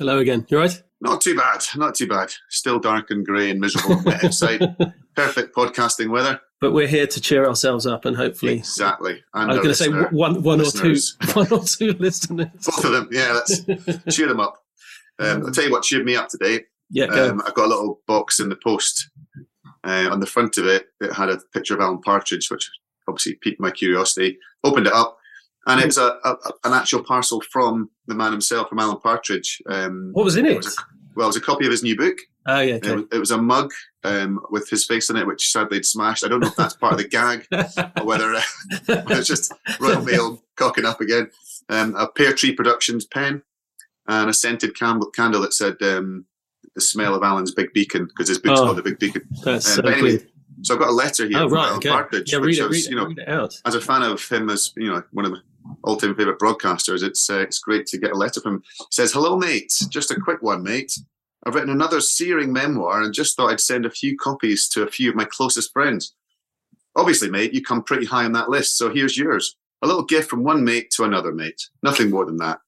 Hello. Again. You right? Not too bad. Not too bad. Still dark and grey and miserable and wet outside. Perfect podcasting weather. But we're here to cheer ourselves up and hopefully. Exactly. And I was going to say one, one or two, one or two listeners. Both of them. Yeah, let's cheer them up. Um, I'll tell you what cheered me up today. Yeah, go. Um, I got a little box in the post. Uh, on the front of it, it had a picture of Alan Partridge, which obviously piqued my curiosity. Opened it up, and it was a, a, an actual parcel from the man himself, from Alan Partridge. Um, what was in it? was a, well, it was a copy of his new book. oh yeah, It, okay. was, it was a mug um, with his face in it, which sadly had smashed. I don't know if that's part of the gag or whether uh, it's just Royal Mail cocking up again. Um, a Pear Tree Productions pen and a scented candle, candle that said um, "The smell of Alan's Big Beacon" because his book's Oh. called The Big Beacon. That's Um, so anyway, cool. so I've got a letter here Oh from right, Alan okay. Partridge, Yeah, which read it, was, read, it, you know, read it out. as a fan of him as you know one of my all-time favorite broadcasters, it's uh, it's great to get a letter from him. It says, "Hello, mate. Just a quick one, mate. I've written another searing memoir and just thought I'd send a few copies to a few of my closest friends. Obviously, mate, you come pretty high on that list, so here's yours. A little gift from one mate to another mate. Nothing more than that.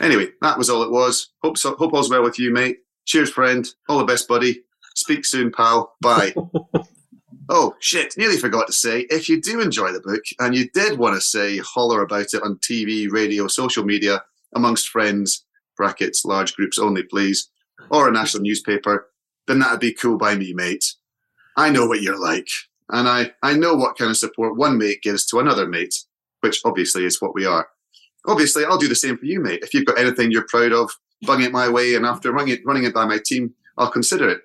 Anyway, that was all it was. Hope so, hope all's well with you, mate. Cheers, friend. All the best, buddy. Speak soon, pal. Bye." Oh shit! Nearly forgot to say. If you do enjoy the book and you did want to say holler about it on TV, radio, social media, amongst friends, brackets, large groups only, please, or a national newspaper, then that'd be cool by me, mate. I know what you're like, and I I know what kind of support one mate gives to another mate, which obviously is what we are. Obviously, I'll do the same for you, mate. If you've got anything you're proud of, bung it my way, and after running it, running it by my team, I'll consider it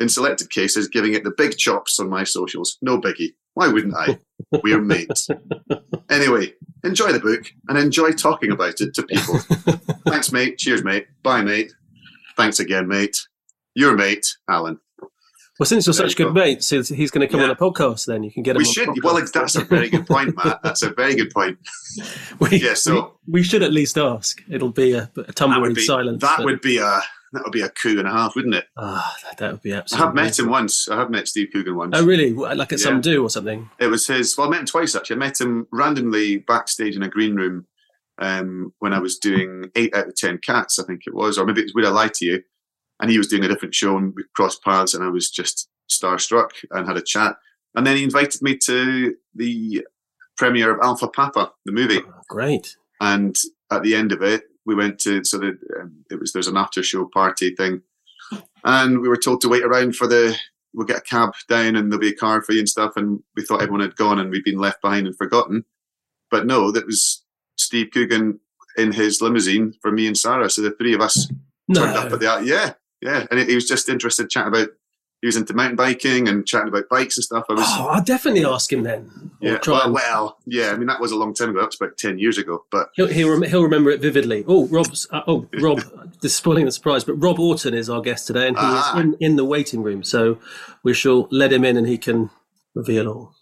in selected cases, giving it the big chops on my socials. No biggie. Why wouldn't I? We're mates. Anyway, enjoy the book and enjoy talking about it to people. Thanks, mate. Cheers, mate. Bye, mate. Thanks again, mate. Your mate, Alan. Well, since you're There such you good go. mates, he's going to come Yeah. on a podcast. Then you can get him. We should. Well, that's a very good point, Matt. That's a very good point. we, yeah, so- we, we should at least ask. It'll be a, a tumbleweed silence. that but- would be a that would be a coup and a half, wouldn't it? Ah, that, that would be absolutely. I have met him once. I have met Steve Coogan once. Oh, really? Like at some do or something? It was his. Well, I met him twice actually. I met him randomly backstage in a green room um, when I was doing eight out of ten cats, I think it was, or maybe it was Would I Lie to You? And he was doing a different show, and we crossed paths, and I was just starstruck and had a chat. And then he invited me to the premiere of Alpha Papa, the movie. Oh, great. And at the end of it, we went to so that um, it was there's an after show party thing, and we were told to wait around for the we'll get a cab down and there'll be a car for you and stuff. And we thought everyone had gone and we'd been left behind and forgotten, but no, that was Steve Coogan in his limousine for me and Sarah. So the three of us turned up at the yeah yeah, and he was just interested chatting about. He was into mountain biking and chatting about bikes and stuff. I was Oh, I'll definitely ask him then. Yeah, well, and- well, yeah. I mean, that was a long time ago. That's about ten years ago. But He'll, he'll, rem- he'll remember it vividly. Oh, Rob's. Uh, oh, Rob. this is spoiling the surprise, but Rob Auton is our guest today, and he Ah. is in, in the waiting room. So we shall let him in, and he can reveal all.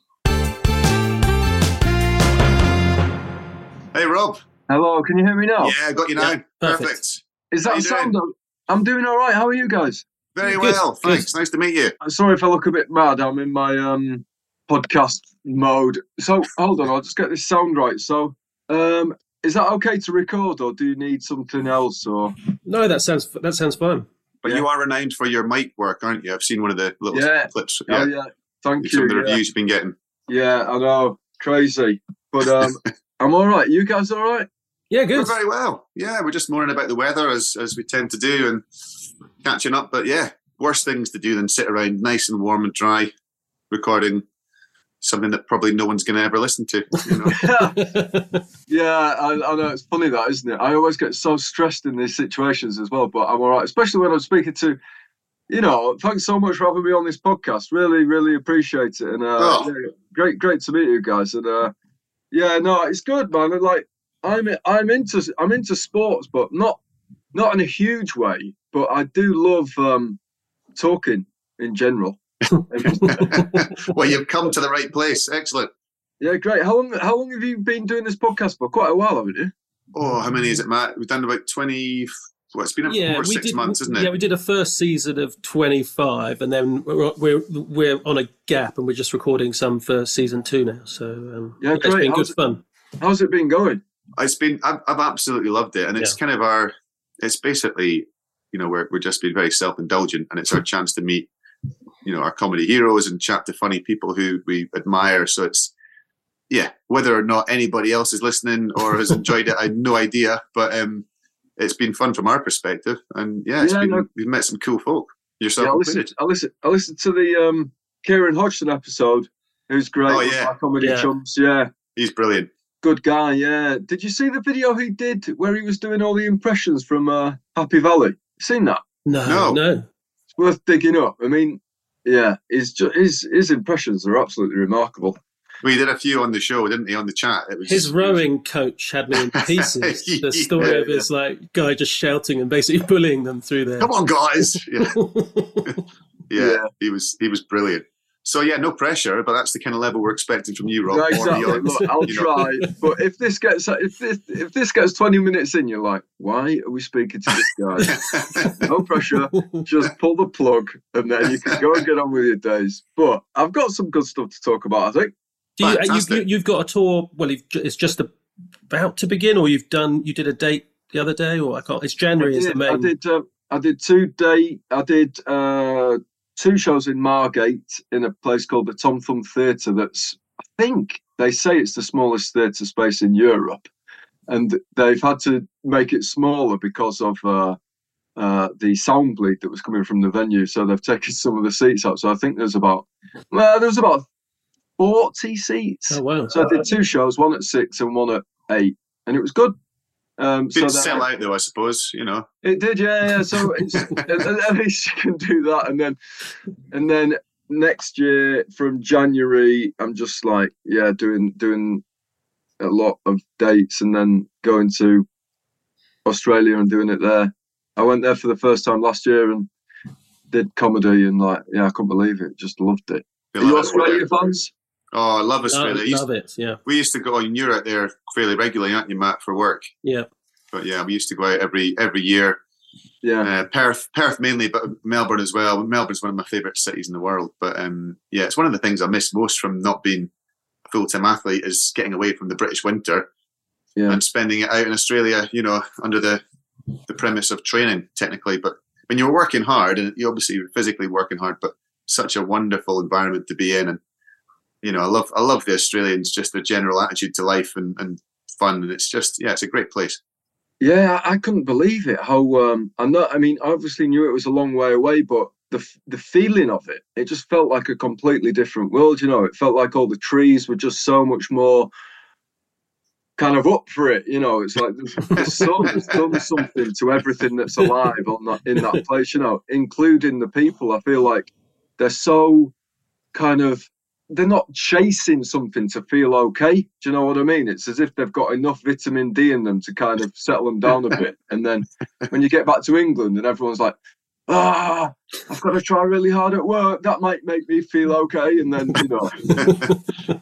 hey, Rob. Hello, can you hear me now? Yeah, I got you now. Yeah, perfect. perfect. Is that sound? doing? I'm doing all right. How are you guys? Very Good, well. good. Thanks. Nice to meet you. I'm sorry if I look a bit mad. I'm in my um podcast mode. So hold on, I'll just get this sound right. So, um, is that okay to record, or do you need something else? Or No, that sounds that sounds fun. But Yeah. you are renowned for your mic work, aren't you? I've seen one of the little Yeah. clips. oh Yeah. yeah, thank Some you. Some of the Yeah. reviews you've been getting. yeah, I know, crazy, but um, I'm all right. You guys all right? Yeah, We're good. very well. Yeah, we're just moaning about the weather as as we tend to do and catching up. But yeah, worse things to do than sit around nice and warm and dry, recording something that probably no one's going to ever listen to. You know? yeah, I, I know it's funny that, isn't it? I always get so stressed in these situations as well, but I'm all right, especially when I'm speaking to. You know, thanks so much for having me on this podcast. Really, really appreciate it, and uh, Oh. yeah, great, great to meet you guys. And uh, yeah, no, it's good, man. And like, I'm I'm into I'm into sports, but not not in a huge way. But I do love um, talking in general. well, you've come to the right place. Excellent. Yeah, great. How long how long have you been doing this podcast for? Quite a while, haven't you? Oh, how many is it, Matt? We've done about 20, well, it's been about yeah, four or six did. months, isn't it? Yeah, we did a first season of twenty five, and then we're, we're we're on a gap, and we're just recording some for season two now. So um, Yeah, It's been How's good it- fun. How's it been going? It's been, I've, I've absolutely loved it. And it's kind of our, it's basically, you know, we're, we're just being very self indulgent and it's our chance to meet, you know, our comedy heroes and chat to funny people who we admire. So it's, yeah, whether or not anybody else is listening or has enjoyed it, I have no idea. But um, it's been fun from our perspective. And yeah, it's Yeah, been, no- we've met some cool folk. Yourself Yeah, I listened. I listened. I listened to the um, Kieran Hodgson episode. It was great. Oh, yeah. comedy Yeah. chums. Yeah, He's brilliant. good guy. Yeah. Did you see the video he did where he was doing all the impressions from uh, Happy Valley? Seen that? No, No. no. It's worth digging up. I mean, yeah, his ju- his his impressions are absolutely remarkable. We did a few on the show, didn't he? On the chat, it was His rowing coach had me in pieces. the story of Yeah. his like guy just shouting and basically bullying them through there. Come on, guys! Yeah. yeah, Yeah. he was he was brilliant. So yeah, no pressure, but that's the kind of level we're expecting from you, Rob. No, or exactly. Look, I'll you know. try. But if this gets if this if this gets twenty minutes in, you're like, why are we speaking to this guy? no pressure. Just pull the plug, and then you can go and get on with your days. But I've got some good stuff to talk about. I think. Do you, you, Fantastic. you, you've got a tour. Well, you've, it's just about to begin, or you've done. You did a date the other day, or I can't. It's January I is the did, main. I did. Uh, I did two day. I did uh, two shows in Margate in a place called the Tom Thumb Theatre. That's I think they say it's the smallest theatre space in Europe, and they've had to make it smaller because of. Uh, uh, the sound bleed that was coming from the venue, so they've taken some of the seats out. So I think there's about well, there was about forty seats. Oh wow! So I did two shows, one at six and one at eight, and it was good. Um, so sell out though, I suppose. You know, it did, yeah, yeah. So it's, at, least you can do that, and then, and then next year from January, I'm just like, yeah, doing doing a lot of dates, and then going to Australia and doing it there. I went there for the first time last year and did comedy, and like, yeah, I couldn't believe it. Just loved it. Are you love it over Australia fans? Oh, I love Australia. Used- love it. Yeah, we used to go. and You're out there fairly regularly, aren't you, Matt, for work? yeah. But yeah, we used to go out every every year. Yeah, Uh, Perth, Perth mainly, but Melbourne as well. Melbourne's one of my favourite cities in the world. But um, yeah, it's one of the things I miss most from not being a full time athlete is getting away from the British winter Yeah. and spending it out in Australia. You know, under the the premise of training technically, but when you're working hard and you're obviously physically working hard, but such a wonderful environment to be in, and you know, I love I love the Australians, just their general attitude to life and and fun, and it's just yeah, it's a great place. Yeah, I couldn't believe it. How um, I know. I mean, I obviously knew it was a long way away, but the the feeling of it, it just felt like a completely different world. You know, it felt like all the trees were just so much more kind of up for it. You know, it's like the sun has done something to everything that's alive on that in that place. You know, including the people. I feel like they're so kind of they're not chasing something to feel okay. Do you know what I mean? It's as if they've got enough vitamin D in them to kind of settle them down a bit. And then when you get back to England and everyone's like, ah, I've got to try really hard at work. That might make me feel okay. And then, you know,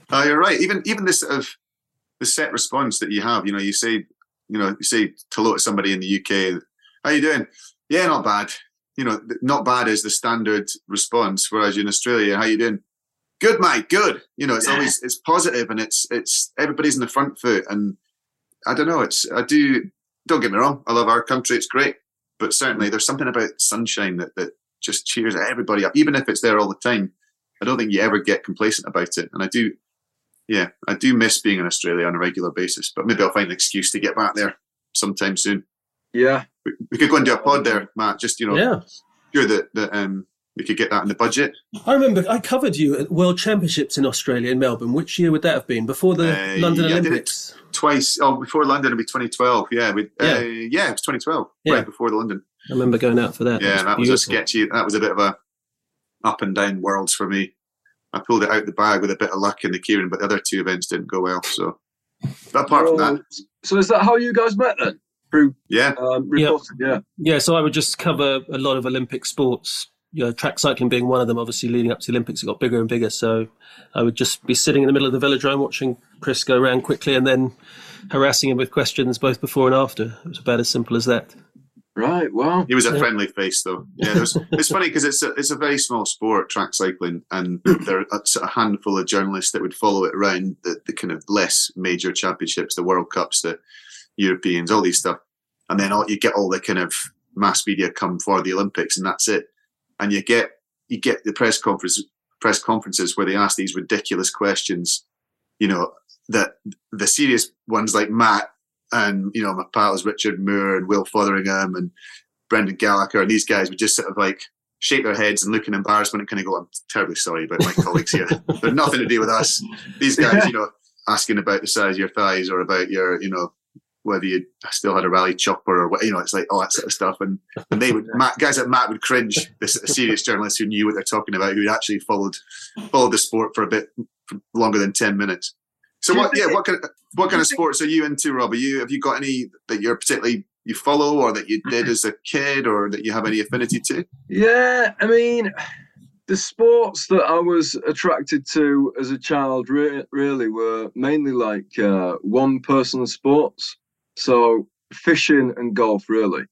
Oh, you're right. Even even this sort of the set response that you have, you know, you say, you know, you say hello to somebody in the UK, how you doing? Yeah, not bad. You know, not bad is the standard response. Whereas in Australia, how you doing? Good, mate. Good. You know, it's always it's positive and it's it's everybody's in the front foot. And I don't know. It's I do. Don't get me wrong. I love our country. It's great, but certainly there's something about sunshine that that just cheers everybody up, even if it's there all the time. I don't think you ever get complacent about it. And I do yeah, I do miss being in Australia on a regular basis, but maybe I'll find an excuse to get back there sometime soon. yeah, We, we could go and do a pod there, Matt. Just you know, Yeah. sure the that um, we could get that in the budget. I remember I covered you at World Championships in Australia in Melbourne. Which year would that have been? Before the Uh, London yeah, I did it Olympics? Twice. Oh, before London, it'd be 2012. Yeah, we, Yeah. Uh, yeah, it was 2012. Yeah. Right before the London. I remember going out for that. Yeah, that was a sketchy. That was a bit of a up and down worlds for me. I pulled it out the bag with a bit of luck in the keirin, but the other two events didn't go well. So, but apart from that, So is that how you guys met then? Through yeah, um, reporting, yeah. Yeah, so I would just cover a lot of Olympic sports. You know, track cycling being one of them. Obviously, leading up to the Olympics, it got bigger and bigger. So I would just be sitting in the middle of the velodrome watching Chris go around quickly, and then harassing him with questions both before and after. It was about as simple as that. Right. Wow. he was a friendly face though. Yeah, there's, it's funny because it's a, it's a very small sport, track cycling, and there are a, handful of journalists that would follow it around the, the kind of less major championships, the World Cups, the Europeans, all these stuff, and then all, you get all the kind of mass media come for the Olympics, and that's it. And you get you get the press conference press conferences where they ask these ridiculous questions, you know, that the serious ones like Matt and you know my pals Richard Moore and Will Fotheringham and Brendan Gallagher and these guys would just sort of like shake their heads and look in embarrassment and kind of go, I'm terribly sorry about my colleagues here. They're nothing to do with us. These guys, you know, asking about the size of your thighs or about your, you know, whether you still had a Raleigh Chopper or what, you know, it's like all that sort of stuff. And, and they would, Matt, guys like Matt would cringe, the sort of serious journalists who knew what they're talking about, who actually followed, followed the sport for a bit for longer than 10 minutes. So what, yeah, what kind of, what kind of sports are you into, Rob? Are you, have you got any that you're particularly, you follow or that you did as a kid or that you have any affinity to? Yeah, I mean, the sports that I was attracted to as a child re- really were mainly like uh, one person sports. So fishing and golf, really.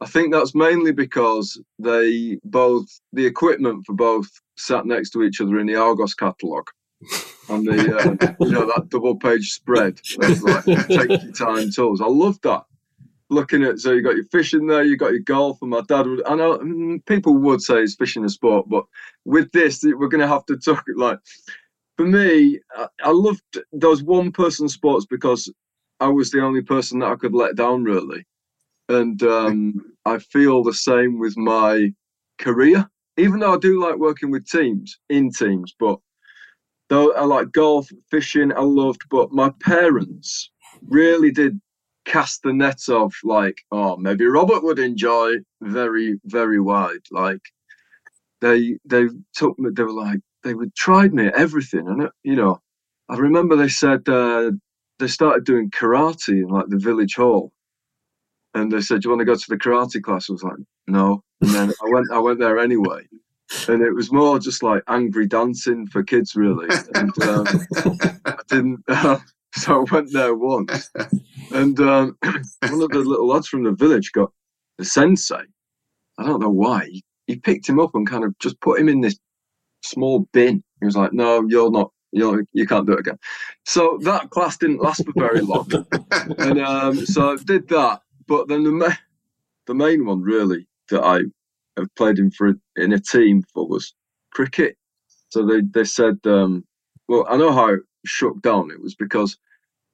I think that's mainly because they both, the equipment for both sat next to each other in the Argos catalogue. and the, uh, you know, that double page spread like take your time tools. I love that looking at so you got your fishing there, you got your golf, and my dad would. I know mm, people would say it's fishing a sport, but with this, we're going to have to talk like. For me, I, I loved those one-person sports because I was the only person that I could let down, really, and um, I feel the same with my career. Even though I do like working with teams, in teams, but though I like golf, fishing, I loved, but my parents really did cast the net of like, oh, maybe Robert would enjoy very, very wide. Like they they took me, they were like, they would tried me at everything. And, it- you know, I remember they said uh, they started doing karate in like the village hall. And they said, Do you want to go to the karate class? I was like, No. And then I went I went there anyway. And it was more just like angry dancing for kids, really. And um, I didn't. so I went there once, and um, one of the little lads from the village got the sensei. I don't know why. He, he picked him up and kind of just put him in this small bin. He was like, "No, you're not. You're, you can't do it again." So that class didn't last for very long, and um, so I did that. But then the ma- the main one really that I have played in for in a team for was cricket. So they they said, um, well, I know how it shook down. It was because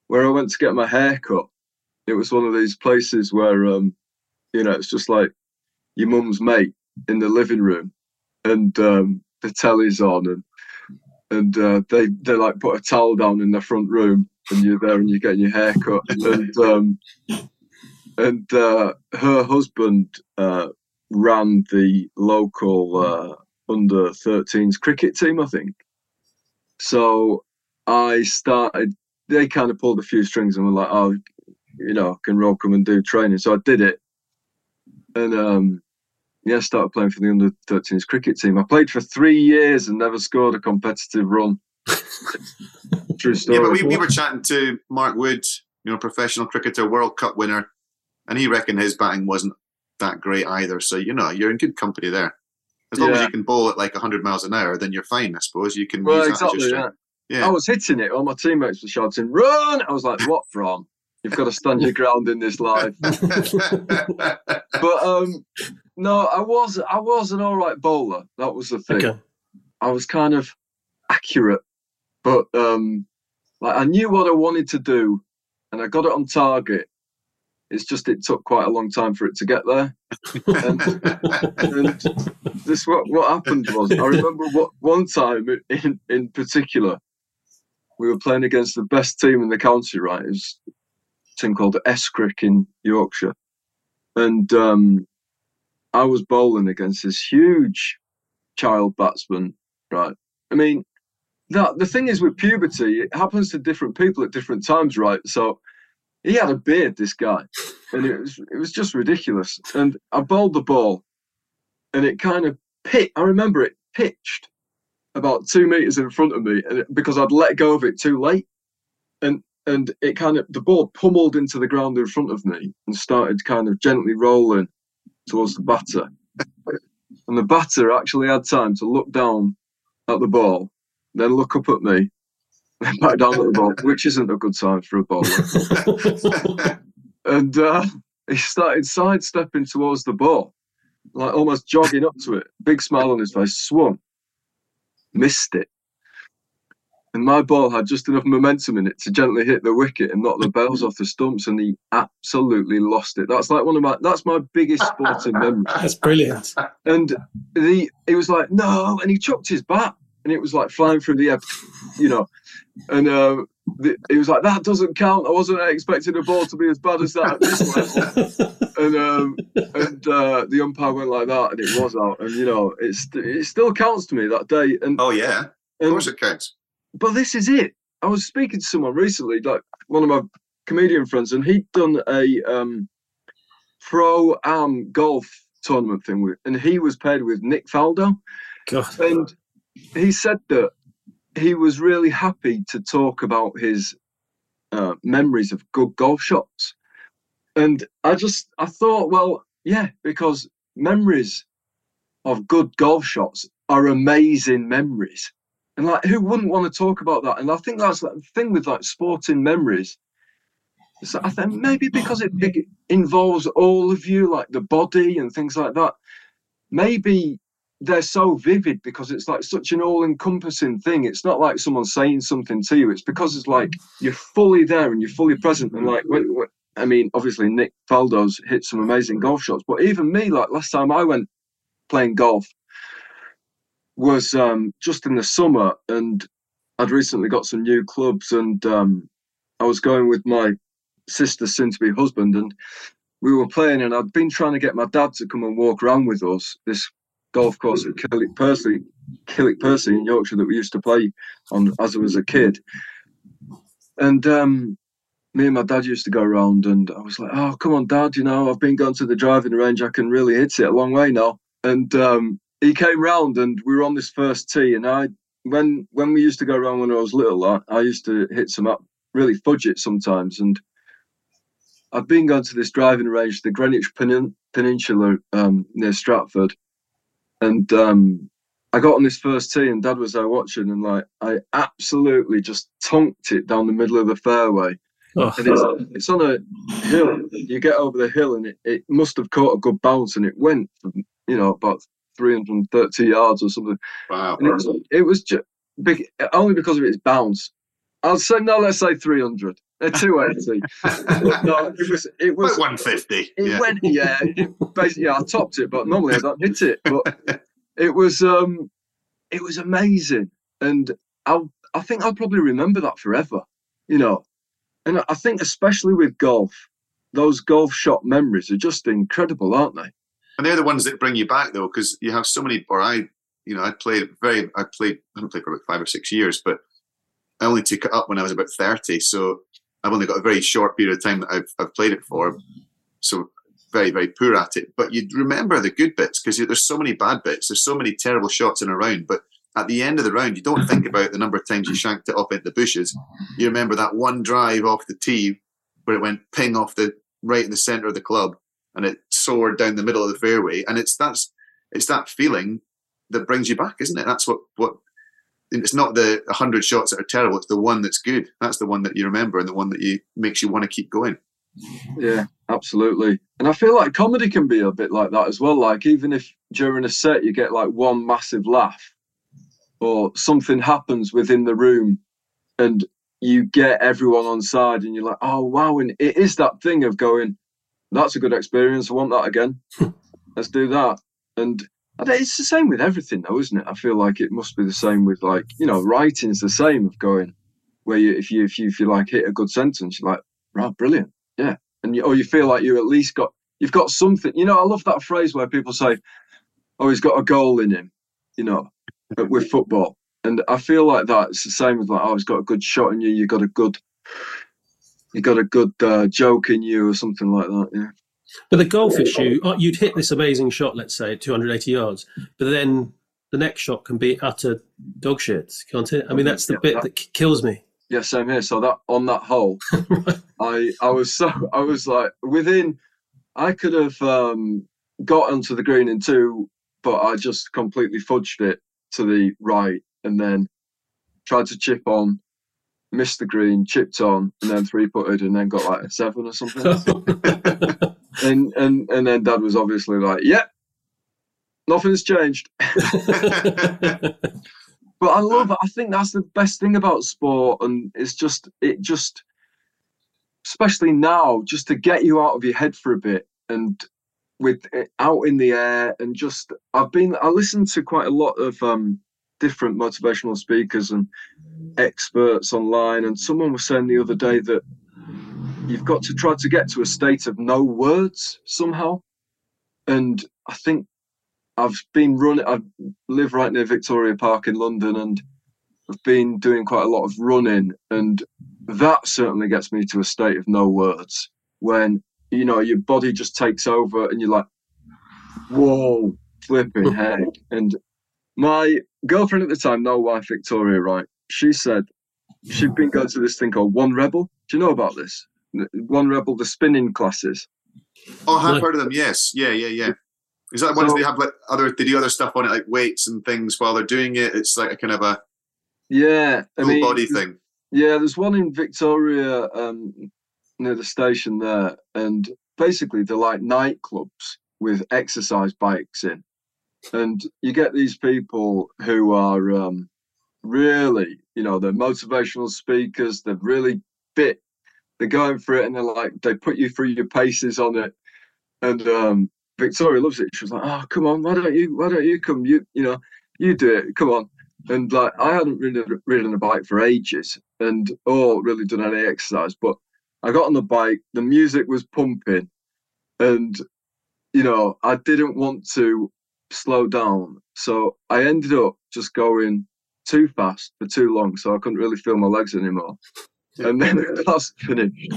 where I went to get my hair cut, it was one of these places where, um, you know, it's just like your mum's mate in the living room, and um, the telly's on, and and uh, they they like put a towel down in the front room, and you're there and you're getting your hair cut, and um, and uh, her husband uh, ran the local uh, under 13s cricket team, I think. So I started, they kind of pulled a few strings and were like, oh, you know, can Rob come and do training? So I did it. And um, yeah, started playing for the under 13s cricket team. I played for three years and never scored a competitive run. True story. Yeah, but we, we were chatting to Mark Wood, you know, professional cricketer, World Cup winner, and he reckoned his batting wasn't that great either. So, you know, you're in good company there. As long as you can bowl at like 100 miles an hour, then you're fine, I suppose. You can well, use exactly, yeah. Yeah. I was hitting it. All my teammates were shouting, "Run!" I was like, "What from? You've got to stand your ground in this life." But um, no, I was I was an all right bowler. That was the thing. Okay. I was kind of accurate, but um, like I knew what I wanted to do, and I got it on target. It's just it took quite a long time for it to get there. and, and this what what happened was I remember what one time in in particular we were playing against the best team in the county, right? It was a team called Escrick in Yorkshire. And um, I was bowling against this huge child batsman, right? I mean, that the thing is with puberty, it happens to different people at different times, right? So he had a beard, this guy, and it was it was just ridiculous. And I bowled the ball, and it kind of pit. I remember it pitched about two meters in front of me, and it, because I'd let go of it too late, and and it kind of the ball pummeled into the ground in front of me and started kind of gently rolling towards the batter. And the batter actually had time to look down at the ball, then look up at me, then back down at the ball, which isn't a good sign for a bowler. and uh, he started sidestepping towards the ball, like almost jogging up to it. Big smile on his face, swung, missed it. And my ball had just enough momentum in it to gently hit the wicket and knock the bells off the stumps, and he absolutely lost it. That's like one of my that's my biggest sporting memory. That's brilliant. And the he was like, no, and he chucked his bat, and it was like flying through the air, you know. And uh, he was like, that doesn't count. I wasn't expecting a ball to be as bad as that at this level. and um, and uh, the umpire went like that, and it was out. And you know, it's it still counts to me that day. And oh yeah, of and- course it counts. But this is it. I was speaking to someone recently, like one of my comedian friends, and he'd done a um, pro am golf tournament thing with, and he was paired with Nick Faldo, God. and he said that he was really happy to talk about his uh, memories of good golf shots, and I just I thought, well, yeah, because memories of good golf shots are amazing memories. And like, who wouldn't want to talk about that? And I think that's like the thing with like sporting memories. So I think maybe because it, it involves all of you, like the body and things like that. Maybe they're so vivid because it's like such an all-encompassing thing. It's not like someone saying something to you. It's because it's like you're fully there and you're fully present. And like, I mean, obviously Nick Faldo's hit some amazing golf shots, but even me, like last time I went playing golf, was um, just in the summer, and I'd recently got some new clubs, and um, I was going with my sister's soon-to-be husband, and we were playing, and I'd been trying to get my dad to come and walk around with us this golf course at Kilnwick Percy, Kilnwick Percy in Yorkshire that we used to play on as I was a kid, and um, me and my dad used to go around, and I was like, "Oh, come on, Dad, you know, I've been going to the driving range, I can really hit it a long way now," and um, he came round and we were on this first tee and I when when we used to go around when I was little I, I used to hit some up really fudge it sometimes and I've been going to this driving range the Greenwich Penin- Peninsula um, near Stratford and um, I got on this first tee and dad was there watching and like I absolutely just tonked it down the middle of the fairway. Oh, and it's, it's on a hill you get over the hill and it, it must have caught a good bounce and it went you know about 330 yards or something Wow. it was, it was just big, only because of its bounce. I'll say no. Let's say 300. Uh, 280. no, it was. It was. 150. It yeah. went. Yeah. It, basically, I topped it, but normally I don't hit it. But it was. Um, it was amazing, and I. I think I'll probably remember that forever. You know, and I think especially with golf, those golf shot memories are just incredible, aren't they? And they're the ones that bring you back though, because you have so many. Or I, you know, I played very. I played. I haven't played for about five or six years, but I only took it up when I was about thirty. So I've only got a very short period of time that I've, I've played it for. So very very poor at it. But you remember the good bits because there's so many bad bits. There's so many terrible shots in a round, but. At the end of the round, you don't think about the number of times you shanked it up into the bushes. You remember that one drive off the tee where it went ping off the right in the center of the club and it soared down the middle of the fairway. And it's that's it's that feeling that brings you back, isn't it? That's what what. It's not the hundred shots that are terrible. It's the one that's good. That's the one that you remember, and the one that you makes you want to keep going. Yeah, absolutely. And I feel like comedy can be a bit like that as well. Like even if during a set you get like one massive laugh, or something happens within the room, and you get everyone on side, and you're like, oh wow, and it is that thing of going, that's a good experience. I want that again. Let's do that. And it's the same with everything, though, isn't it? I feel like it must be the same with like you know, writing's the same of going where you if you if you if you like hit a good sentence, you're like, right, brilliant, yeah, and you, or you feel like you at least got you've got something. You know, I love that phrase where people say, "Oh, he's got a goal in him," you know, with football. And I feel like that it's the same with like, oh, he's got a good shot in you. You got a good, you got a good uh, joke in you, or something like that. Yeah. But the golf issue, uh, you'd hit this amazing shot, let's say, at 280 yards, but then the next shot can be utter dog shit, can't it? I mean, that's the yeah, bit that, that kills me. Yeah, same here. So that on that hole, I I was so I was like within, I could have um, got onto the green in two, but I just completely fudged it to the right and then tried to chip on, missed the green, chipped on, and then three putted, and then got like a seven or something. and and and then Dad was obviously like, "Yeah, nothing's changed." but I love it. I think that's the best thing about sport, and it's just it just, especially now, just to get you out of your head for a bit and with it out in the air and just I've been I listened to quite a lot of um different motivational speakers and experts online. And someone was saying the other day that you've got to try to get to a state of no words somehow. And I think I've been running, I live right near Victoria Park in London, and I've been doing quite a lot of running. And that certainly gets me to a state of no words when, you know, your body just takes over and you're like, whoa, flipping heck. And my girlfriend at the time, no wife Victoria, right? She said she'd been going to this thing called One Rebel. Do you know about this? One Rebel, the spinning classes. Oh, I have heard of them. Yes, yeah, yeah, yeah. Is that the ones so, they have like other? They do other stuff on it, like weights and things while they're doing it. It's like a kind of a yeah, I mean, body thing. Yeah, there's one in Victoria um, near the station there, and basically they're like nightclubs with exercise bikes in and you get these people who are um, really, you know, they're motivational speakers. They're really fit. They're going for it, and they're like, they put you through your paces on it. And um, Victoria loves it. She was like, "Oh, come on, why don't you? Why don't you come? You, you know, you do it. Come on." And like, I hadn't ridden, ridden a bike for ages, and or really done any exercise. But I got on the bike. The music was pumping, and you know, I didn't want to slow down. So I ended up just going too fast for too long, so I couldn't really feel my legs anymore. And then the class finished.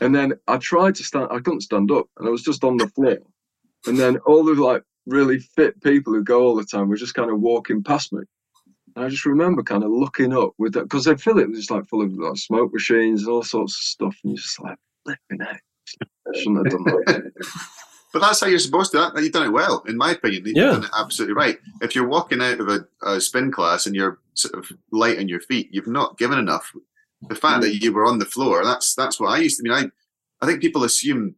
And then I tried to stand, I couldn't stand up, and I was just on the floor. And then all the like really fit people who go all the time were just kind of walking past me. And I just remember kind of looking up with that because they fill it was just like full of like smoke machines and all sorts of stuff, and you're just like, flipping heck, I shouldn't have done that. But that's how you're supposed to. That You've done it well, in my opinion. You've yeah. done it absolutely right. If you're walking out of a, a, spin class and you're sort of light on your feet, you've not given enough. The fact that mm. you were on the floor, that's that's what I used to I mean. I I think people assume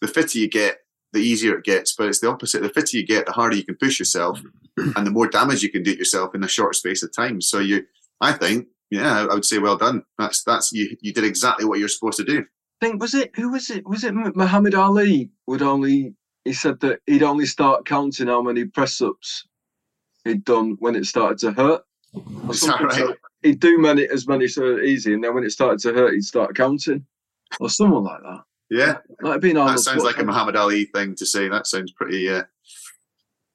the fitter you get, the easier it gets, but it's the opposite. The fitter you get, the harder you can push yourself, and the more damage you can do to yourself in a short space of time. So you, I think, yeah, I would say well done. That's that's you. You did exactly what you're supposed to do think was it who was it was it Muhammad Ali would only he said that he'd only start counting how many press ups he'd done when it started to hurt. Is that right? So he'd do many as many so easy, and then when it started to hurt, he'd start counting, or someone like that. Yeah, have been Arnold That sounds like a Muhammad Ali thing to say. That sounds pretty. Uh,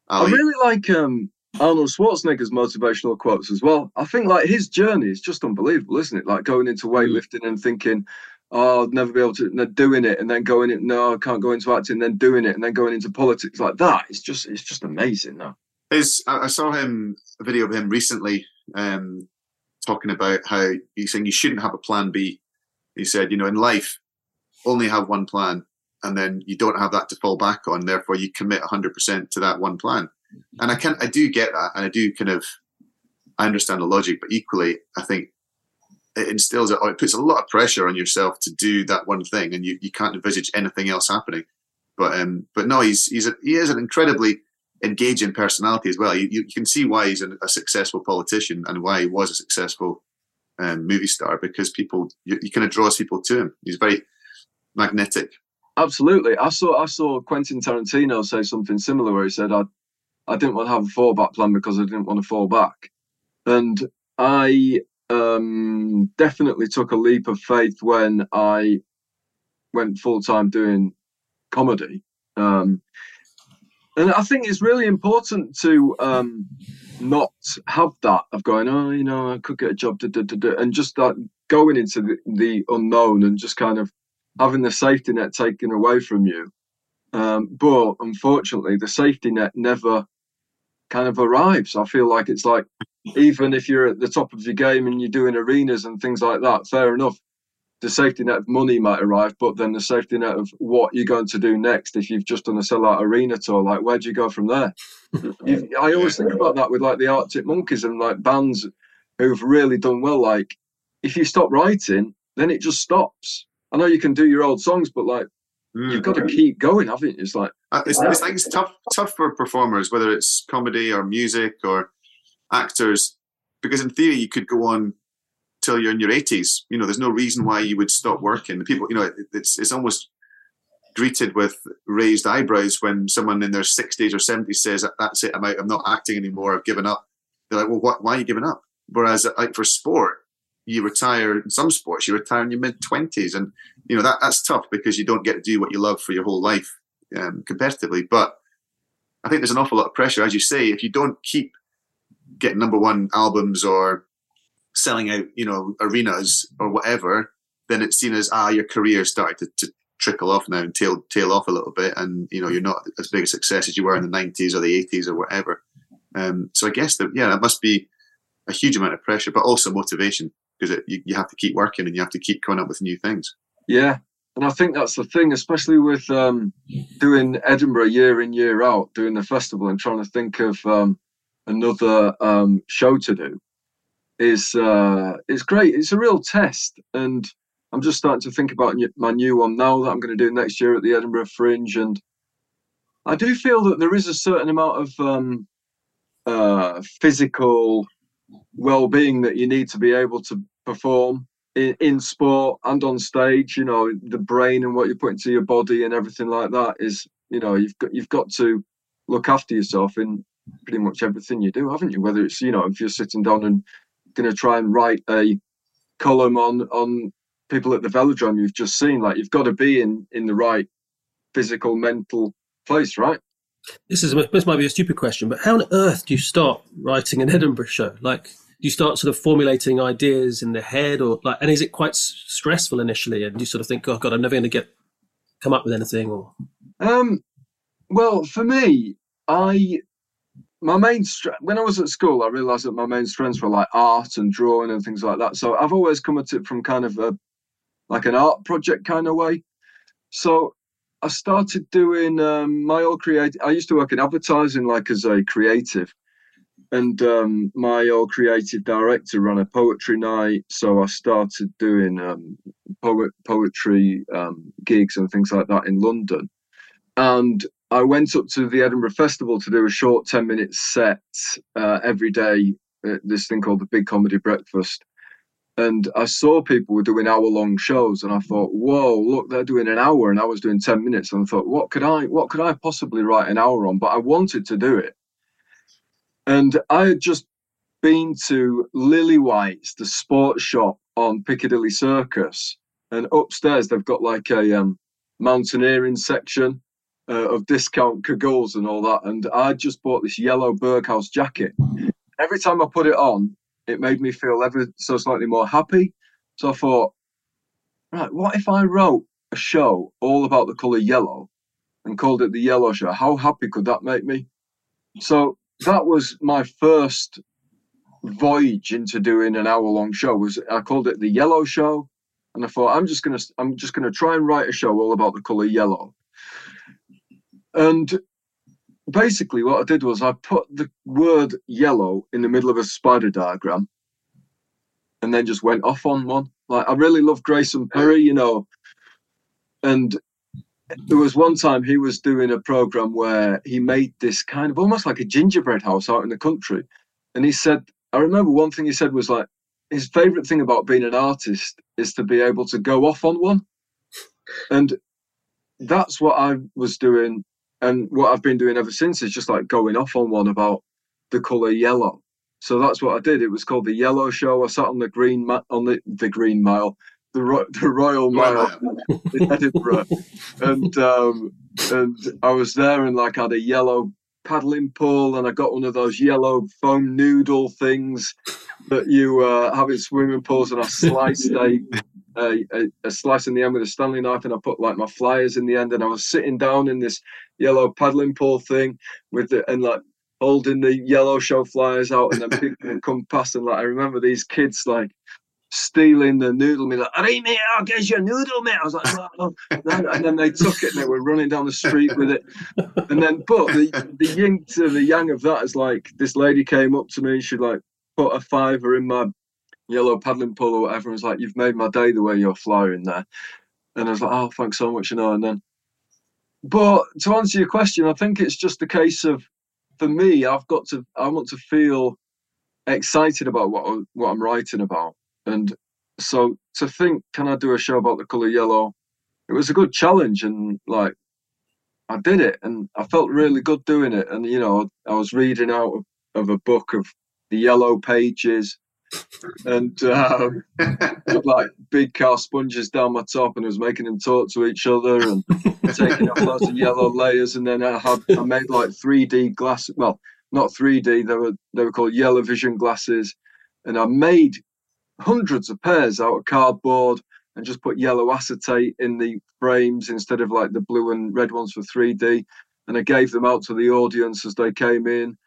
I really like um, Arnold Schwarzenegger's motivational quotes as well. I think like his journey is just unbelievable, isn't it? Like going into weightlifting and thinking, oh, I'll never be able to, doing it, and then going in, no, I can't go into acting, then doing it, and then going into politics like that. It's just, it's just amazing. Now, I saw him a video of him recently, um, talking about how he's saying you shouldn't have a plan B. He said, you know, in life, only have one plan, and then you don't have that to fall back on. Therefore, you commit 100% to that one plan. And I can, I do get that, and I do kind of, I understand the logic, but equally, I think it instills it, it puts a lot of pressure on yourself to do that one thing, and you, you can't envisage anything else happening. But um, but no, he's he's a, he is an incredibly engaging personality as well. You, you can see why he's a, a successful politician and why he was a successful um, movie star because people you, you kind of draws people to him. He's very magnetic. Absolutely. I saw I saw Quentin Tarantino say something similar where he said I I didn't want to have a fallback plan because I didn't want to fall back. And I um, definitely took a leap of faith when I went full time doing comedy. Um, and I think it's really important to um, not have that of going, oh, you know, I could get a job, da, da, da, and just that going into the, the, unknown and just kind of having the safety net taken away from you. Um, but unfortunately, the safety net never kind of arrives. I feel like it's like even if you're at the top of your game and you're doing arenas and things like that, fair enough. The safety net of money might arrive, but then the safety net of what you're going to do next if you've just done a sellout arena tour, like where do you go from there? I always think about that with like the Arctic Monkeys and like bands who've really done well. Like if you stop writing, then it just stops. I know you can do your old songs, but like Mm. You've got to keep going, haven't you? It's like uh, it's, it's like it's tough, tough for performers, whether it's comedy or music or actors, because in theory you could go on till you're in your 80s. You know, there's no reason why you would stop working. The people, you know, it's it's almost greeted with raised eyebrows when someone in their 60s or 70s says, "That's it, I'm out. I'm not acting anymore. I've given up." They're like, "Well, what, why are you giving up?" Whereas, like for sport, you retire in some sports, you retire in your mid 20s, and you know that that's tough because you don't get to do what you love for your whole life um, competitively. But I think there's an awful lot of pressure, as you say, if you don't keep getting number one albums or selling out, you know, arenas or whatever, then it's seen as ah, your career started to, to trickle off now and tail tail off a little bit, and you know you're not as big a success as you were in the 90s or the 80s or whatever. Um, so I guess that yeah, that must be a huge amount of pressure, but also motivation because you, you have to keep working and you have to keep coming up with new things. Yeah, and I think that's the thing, especially with um, doing Edinburgh year in year out, doing the festival and trying to think of um, another um, show to do. Is uh, it's great. It's a real test, and I'm just starting to think about my new one now that I'm going to do next year at the Edinburgh Fringe, and I do feel that there is a certain amount of um, uh, physical well-being that you need to be able to perform in, in sport and on stage. You know, the brain and what you put into your body and everything like that is, you know, you've got you've got to look after yourself in pretty much everything you do, haven't you? Whether it's you know if you're sitting down and going to try and write a column on on people at the velodrome you've just seen, like you've got to be in in the right physical mental place, right? This is this might be a stupid question, but how on earth do you start writing an Edinburgh show? Like, do you start sort of formulating ideas in the head or like and is it quite stressful initially and you sort of think oh god i'm never going to get come up with anything or um well for me i my main strength when i was at school i realized that my main strengths were like art and drawing and things like that. So i've always come at it from kind of a like an art project kind of way. So i started doing um, my old creative i used to work in advertising like as a creative. And um, my old creative director ran a poetry night, so I started doing um, poet poetry um, gigs and things like that in London. And I went up to the Edinburgh Festival to do a short ten minute set uh, every day. At this thing called the Big Comedy Breakfast, and I saw people were doing hour long shows, and I thought, "Whoa, look, they're doing an hour," and I was doing ten minutes, and I thought, "What could I, what could I possibly write an hour on?" But I wanted to do it and I had just been to Lillywhites, the sports shop on Piccadilly Circus. And upstairs, they've got like a um, mountaineering section uh, of discount cagoules and all that. And I just bought this yellow Berghaus jacket. Every time I put it on, it made me feel ever so slightly more happy. So I thought, right, what if I wrote a show all about the colour yellow and called it the Yellow Show? How happy could that make me? So that was my first voyage into doing an hour long show was I called it the yellow show and I thought I'm just gonna I'm just gonna try and write a show all about the color yellow and basically what I did was I put the word yellow in the middle of a spider diagram and then just went off on one like I really love Grayson Perry you know and there was one time he was doing a program where he made this kind of almost like a gingerbread house out in the country. And he said, I remember one thing he said was like, his favorite thing about being an artist is to be able to go off on one. And that's what I was doing, and what I've been doing ever since is just like going off on one about the color yellow. So that's what I did. It was called the Yellow Show. I sat on the green ma- on the the Green Mile, the Ro- the Royal Mile in Edinburgh, and um, and I was there and like had a yellow paddling pool, and I got one of those yellow foam noodle things that you uh, have in swimming pools, and I sliced a, a, a, a slice in the end with a Stanley knife, and I put like my flyers in the end, and I was sitting down in this yellow paddling pool thing with the and like holding the yellow show flyers out, and then people would come past, and like I remember these kids like stealing the noodle me like, hey mate, I'll get you a noodle, mate. I was like, no, no. and then they took it and they were running down the street with it. And then, but the, the yin to the yang of that is like this lady came up to me and she like put a fiver in my yellow paddling pool or whatever and was like, You've made my day the way you're flying there. And I was like, Oh, thanks so much, you know. And then, but to answer your question, I think it's just a case of, for me, I've got to, I want to feel excited about what what I'm writing about. And so to think, can I do a show about the color yellow? It was a good challenge, and like I did it, and I felt really good doing it. And you know, I was reading out of, of a book of the yellow pages, and um, like big car sponges down my top, and I was making them talk to each other and taking off lots of yellow layers. And then I had I made like 3D glass. Well, not 3D. They were they were called yellow vision glasses, and I made hundreds of pairs out of cardboard and just put yellow acetate in the frames instead of like the blue and red ones for 3D. And I gave them out to the audience as they came in.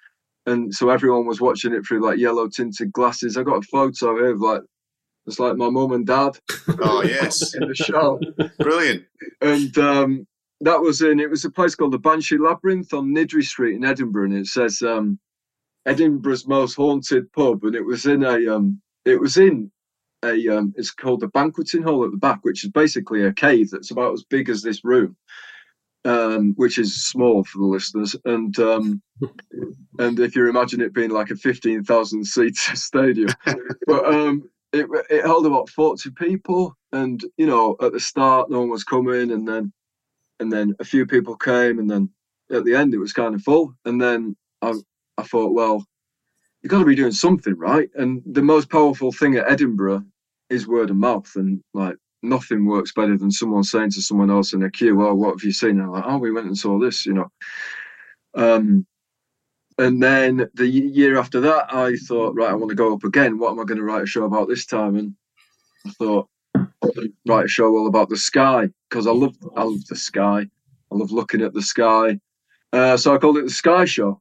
And so everyone was watching it through like yellow tinted glasses. I got a photo here of like, it's like my mum and dad. Oh, yes. in the show. Brilliant. And um, that was in, it was a place called the Banshee Labyrinth on Niddry Street in Edinburgh. And it says um, Edinburgh's most haunted pub. And it was in a, um, it was in a um, it's called the banqueting hall at the back, which is basically a cave that's about as big as this room, um, which is small for the listeners. And um, and if you imagine it being like a fifteen thousand seat stadium, but um, it it held about forty people. And you know, at the start, no one was coming, and then and then a few people came, and then at the end, it was kind of full. And then I I thought, well, you've got to be doing something right. And the most powerful thing at Edinburgh is word of mouth. And like nothing works better than someone saying to someone else in a queue, "Oh, what have you seen?" And I'm like, "Oh, we went and saw this," you know. Um, and then the year after that, I thought, right, I want to go up again. What am I going to write a show about this time? And I thought, write a show all about the sky because I love, I love the sky. I love looking at the sky. Uh, so I called it the Sky Show.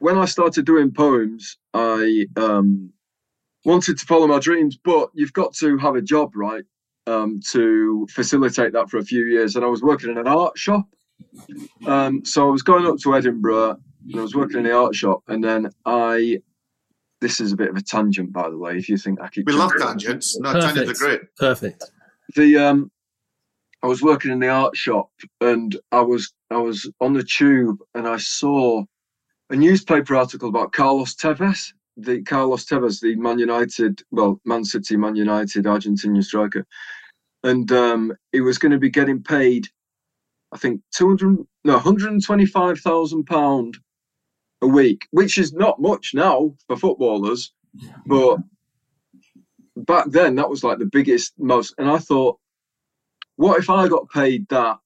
When I started doing poems, I um, wanted to follow my dreams, but you've got to have a job, right, um, to facilitate that for a few years. And I was working in an art shop. Um, so I was going up to Edinburgh and I was working in the art shop. And then I, this is a bit of a tangent, by the way, if you think I keep. We love tangents. No, tangents are great. Perfect. The, um, I was working in the art shop and I was I was on the tube and I saw a newspaper article about Carlos Tevez, the Carlos Tevez, the Man United, well, Man City, Man United, Argentinian striker, and um, he was going to be getting paid I think two hundred no one hundred and twenty five thousand pound a week, which is not much now for footballers, but back then that was like the biggest most. And I thought, what if I got paid that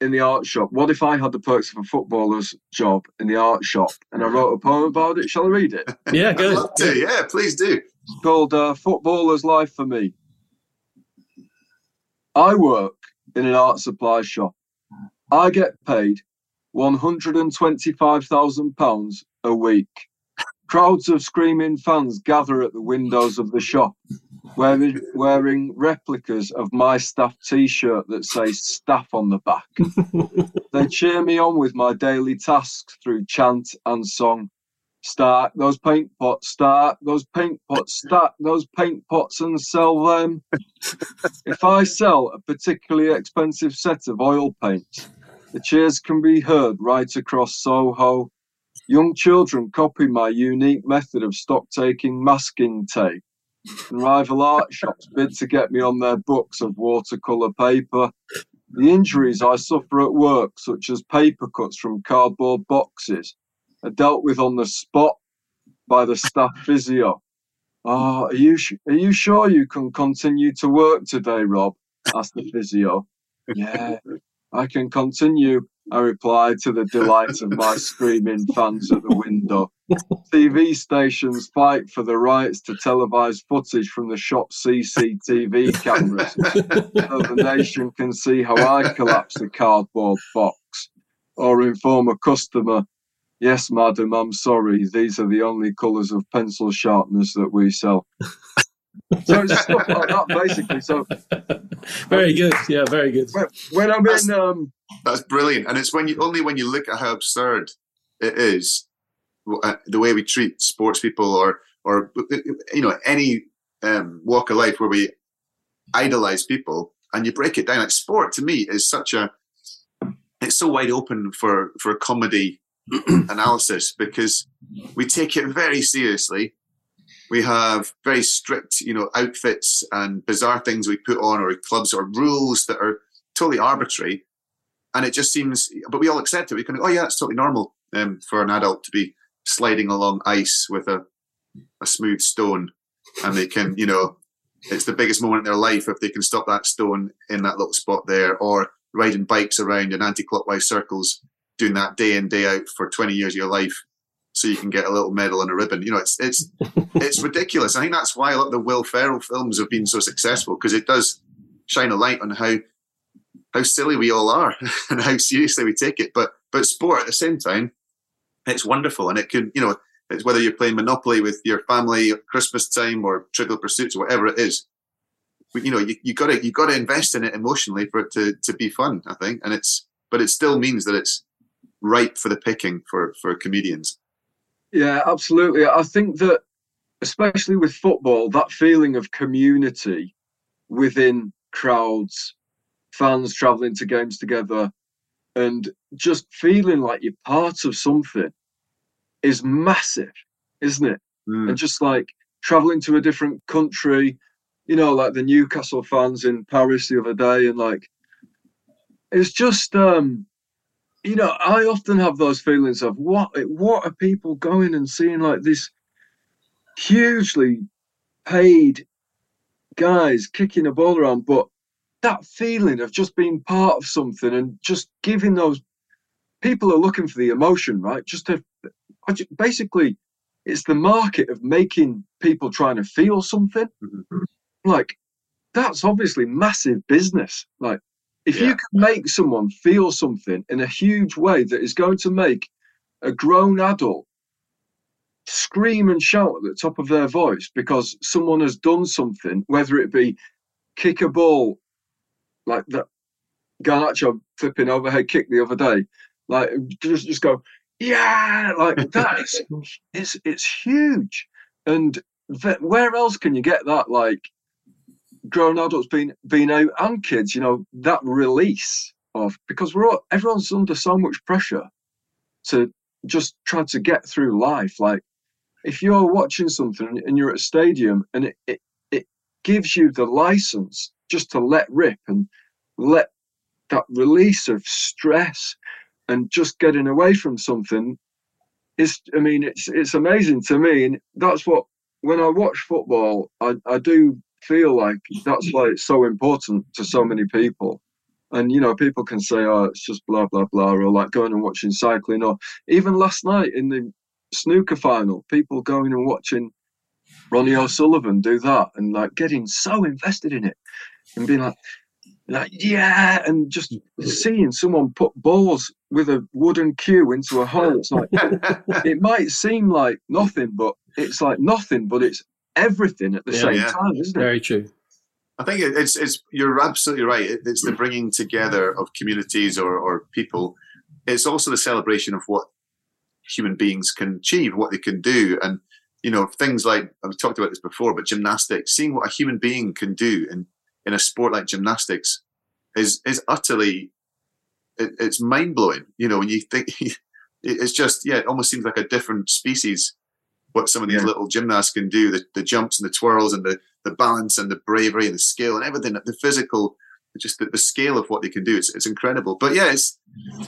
in the art shop? What if I had the perks of a footballer's job in the art shop? And I wrote a poem about it. Shall I read it? Yeah, I'd love to. Yeah, please do. It's called uh, Footballer's Life for Me. I work in an art supply shop. I get paid £125,000 a week. Crowds of screaming fans gather at the windows of the shop, wearing, wearing replicas of my staff t shirt that says staff on the back. they cheer me on with my daily tasks through chant and song. Stack those paint pots, stack those paint pots, stack those paint pots and sell them. if I sell a particularly expensive set of oil paints, the cheers can be heard right across Soho. Young children copy my unique method of stock taking masking tape. And rival art shops bid to get me on their books of watercolour paper. The injuries I suffer at work, such as paper cuts from cardboard boxes, are dealt with on the spot by the staff physio. Oh, are you are you sure you can continue to work today, Rob? asked the physio. Yeah, I can continue. I replied to the delight of my screaming fans at the window. TV stations fight for the rights to televise footage from the shop CCTV cameras so the nation can see how I collapse the cardboard box or inform a customer, yes, madam, I'm sorry, these are the only colours of pencil sharpeners that we sell. So it's stuff like that, basically. So Very good. Yeah, very good. when, when I'm in, um, That's brilliant, and it's when you only when you look at how absurd it is, uh, the way we treat sports people, or or you know any um, walk of life where we idolize people, and you break it down. Like sport to me is such a, it's so wide open for for comedy analysis because we take it very seriously. We have very strict, you know, outfits and bizarre things we put on, or clubs, or rules that are totally arbitrary. And it just seems but we all accept it. We can oh yeah it's totally normal um, for an adult to be sliding along ice with a, a smooth stone. And they can you know it's the biggest moment in their life if they can stop that stone in that little spot there or riding bikes around in anti-clockwise circles doing that day in day out for 20 years of your life so you can get a little medal and a ribbon you know it's it's it's ridiculous i think that's why a lot of the will ferrell films have been so successful because it does shine a light on how how silly we all are and how seriously we take it. But but sport at the same time, it's wonderful, and it can you know it's whether you're playing Monopoly with your family at Christmas time or Trivial Pursuits or whatever it is. But, you know you, you got to you got to invest in it emotionally for it to to be fun. I think, and it's but it still means that it's ripe for the picking for for comedians. Yeah, absolutely. I think that, especially with football, that feeling of community within crowds, fans traveling to games together, and just feeling like you're part of something is massive, isn't it? Mm. And just like traveling to a different country, you know, like the Newcastle fans in Paris the other day, and like it's just um you know, I often have those feelings of what what are people going and seeing like this hugely paid guys kicking a ball around, but that feeling of just being part of something and just giving those people are looking for the emotion, right? Just to basically, it's the market of making people trying to feel something. Mhm. Like that's obviously massive business. Like if you can make someone feel something in a huge way that is going to make a grown adult scream and shout at the top of their voice because someone has done something, whether it be kick a ball like that Garnacho flipping overhead kick the other day, like just just go, yeah, like that is it's it's huge. And th- where else can you get that? Like grown adults being being out and kids, you know, that release of because we're all everyone's under so much pressure to just try to get through life. Like if you're watching something and you're at a stadium and it, it, it gives you the license just to let rip and let that release of stress and just getting away from something is I mean it's it's amazing to me and that's what when I watch football I, I do feel like that's why it's so important to so many people and you know people can say oh it's just blah blah blah or like going and watching cycling or even last night in the snooker final people going and watching Ronnie O'Sullivan do that and like getting so invested in it and being like like yeah, and just seeing someone put balls with a wooden cue into a hole. It's like it might seem like nothing, but it's like nothing, but it's everything at the yeah, same yeah. time, isn't it? Very true. I think it's it's you're absolutely right. It's the bringing together of communities or, or people. It's also the celebration of what human beings can achieve, what they can do, and you know things like I've talked about this before, but gymnastics, seeing what a human being can do and in a sport like gymnastics is is utterly it, it's mind blowing. You know, when you think it's just yeah, it almost seems like a different species. What some of these yeah. little gymnasts can do, the, the jumps and the twirls and the, the balance and the bravery and the skill and everything, the physical, just the, the scale of what they can do. It's, it's incredible. But yeah, it's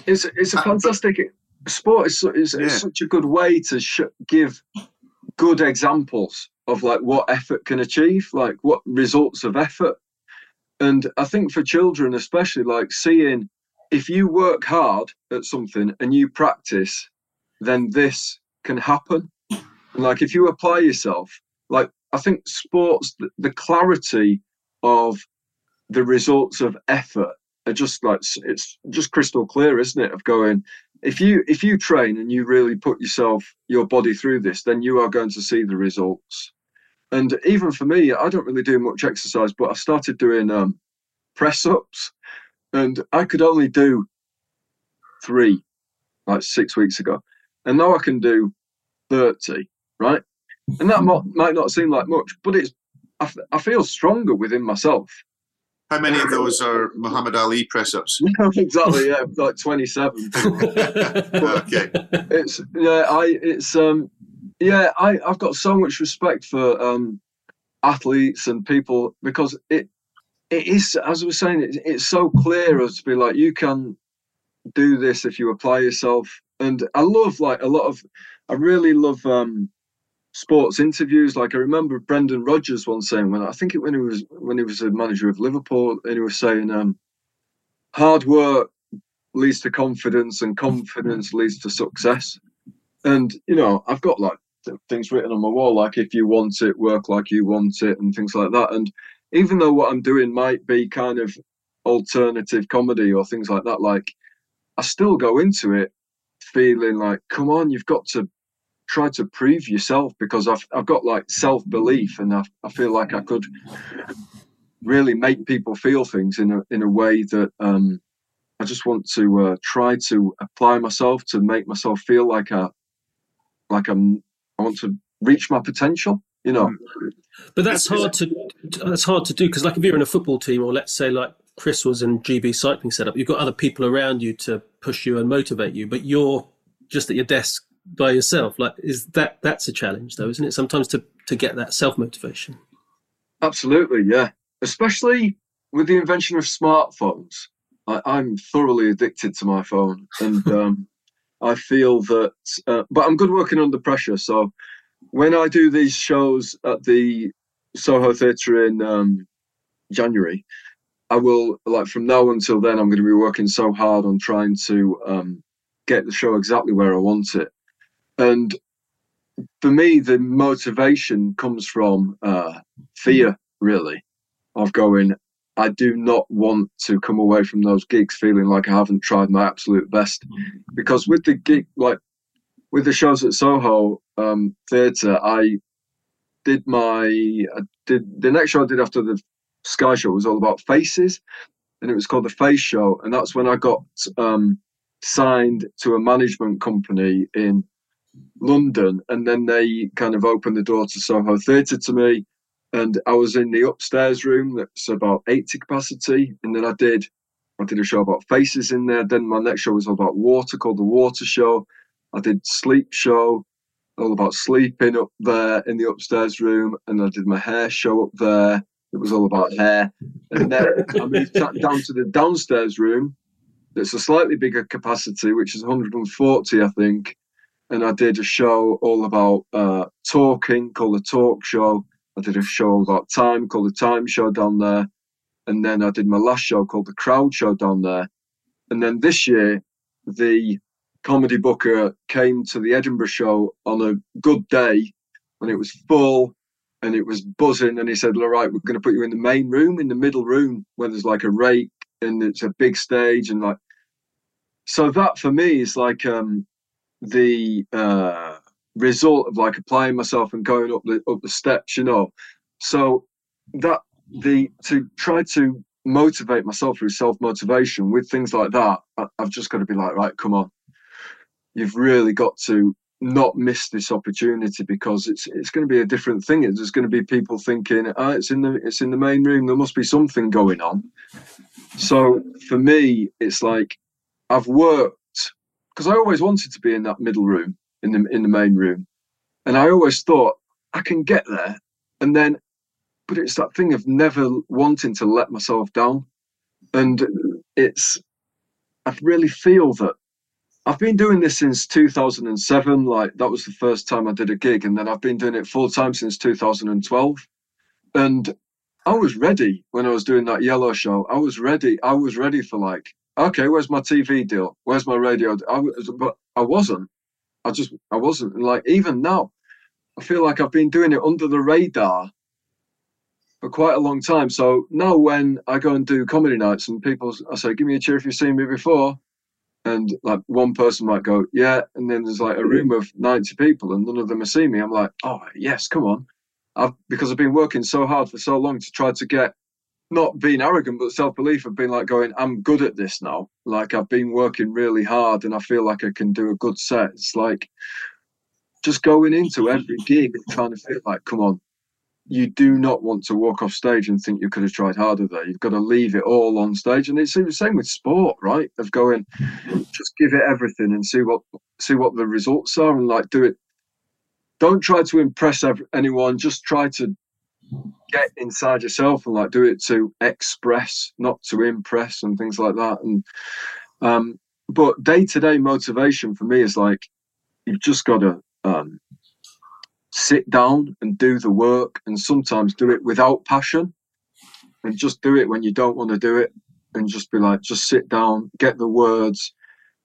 it's, it's a uh, fantastic but, sport. It's, it's, yeah. it's, such a good way to sh- give good examples of like what effort can achieve, like what results of effort and I think for children, especially, like seeing if you work hard at something and you practice, then this can happen. Like if you apply yourself, like I think sports, the, the clarity of the results of effort are just like it's just crystal clear, isn't it? Of going, if you if you train and you really put yourself your body through this, then you are going to see the results. And even for me, I don't really do much exercise, but I started doing um, press ups, and I could only do three like six weeks ago, and now I can do thirty. Right, and that might not seem like much, but it's I, I feel stronger within myself. How many of those are Muhammad Ali press ups? exactly, yeah, like 27. okay. It's yeah, I it's um yeah, I, I've got so much respect for um, athletes and people because it it is as I was saying, it, it's so clear as to be like you can do this if you apply yourself. And I love like a lot of I really love um, sports interviews. Like I remember Brendan Rodgers once saying when I think it when he was when he was a manager of Liverpool and he was saying um, hard work leads to confidence and confidence leads to success. And you know, I've got like things written on my wall like if you want it work like you want it and things like that and even though what i'm doing might be kind of alternative comedy or things like that like i still go into it feeling like come on you've got to try to prove yourself because i've, I've got like self-belief and I, I feel like i could really make people feel things in a in a way that um, I just want to uh, try to apply myself to make myself feel like a like I'm I want to reach my potential. You know, but that's hard to that's hard to do because, like, if you're in a football team, or let's say like Chris was in GB cycling setup, you've got other people around you to push you and motivate you, but you're just at your desk by yourself. Like, is that that's a challenge, though, isn't it? Sometimes to to get that self motivation. Absolutely, yeah. Especially with the invention of smartphones, I, am thoroughly addicted to my phone, and um, I feel that, uh, but I'm good working under pressure. So when I do these shows at the Soho Theatre in um, January, I will like from now until then. I'm going to be working so hard on trying to um, get the show exactly where I want it. And for me, the motivation comes from uh, fear, really, of going. I do not want to come away from those gigs feeling like I haven't tried my absolute best. Because with the gig, like with the shows at Soho um, Theatre, I did my I did the next show I did after the Sky Show was all about faces, and it was called the Face Show, and that's when I got um, signed to a management company in London, and then they kind of opened the door to Soho Theatre to me, and I was in the upstairs room that's about 80 capacity, and then I did I did a show about faces in there. Then my next show was all about water, called the Water Show. I did sleep show, all about sleeping up there in the upstairs room, and I did my hair show up there. It was all about hair. And then I moved down to the downstairs room. That's a slightly bigger capacity, which is 140, I think. And I did a show all about uh, talking called the Talk Show. I did a show about time called the Time Show down there. And then I did my last show called the Crowd Show down there. And then this year, the comedy booker came to the Edinburgh show on a good day and it was full and it was buzzing. And he said, All right, we're going to put you in the main room, in the middle room, where there's like a rake and it's a big stage. And like, so that for me is like um, the uh, result of like applying myself and going up the up the steps, you know. So that the to try to motivate myself through self motivation with things like that, I've just got to be like, right, come on, you've really got to not miss this opportunity because it's it's going to be a different thing. There's going to be people thinking, oh, it's in the it's in the main room. There must be something going on. So for me, it's like I've worked because I always wanted to be in that middle room in the in the main room, and I always thought I can get there, and then, but it's that thing of never wanting to let myself down, and it's I really feel that I've been doing this since 2007. Like that was the first time I did a gig, and then I've been doing it full time since 2012. And I was ready when I was doing that yellow show. I was ready. I was ready for like, okay, where's my TV deal? Where's my radio? I was, but I wasn't. I just, I wasn't. And like even now, I feel like I've been doing it under the radar for quite a long time. So now when I go and do comedy nights and people, I say, give me a cheer if you've seen me before and like one person might go, yeah, and then there's like a room of 90 people and none of them are seeing me. I'm like, oh yes, come on. I've because I've been working so hard for so long to try to get not being arrogant but self-belief of being like going, I'm good at this now. Like I've been working really hard and I feel like I can do a good set. It's like just going into every gig and trying to feel like, come on, you do not want to walk off stage and think you could have tried harder there. You've got to leave it all on stage, and it's the same with sport, right? Of going, just give it everything and see what see what the results are, and like do it. Don't try to impress anyone. Just try to get inside yourself and like do it to express, not to impress, and things like that. And um, but day to day motivation for me is like you've just got to um, sit down and do the work and sometimes do it without passion and just do it when you don't want to do it and just be like just sit down get the words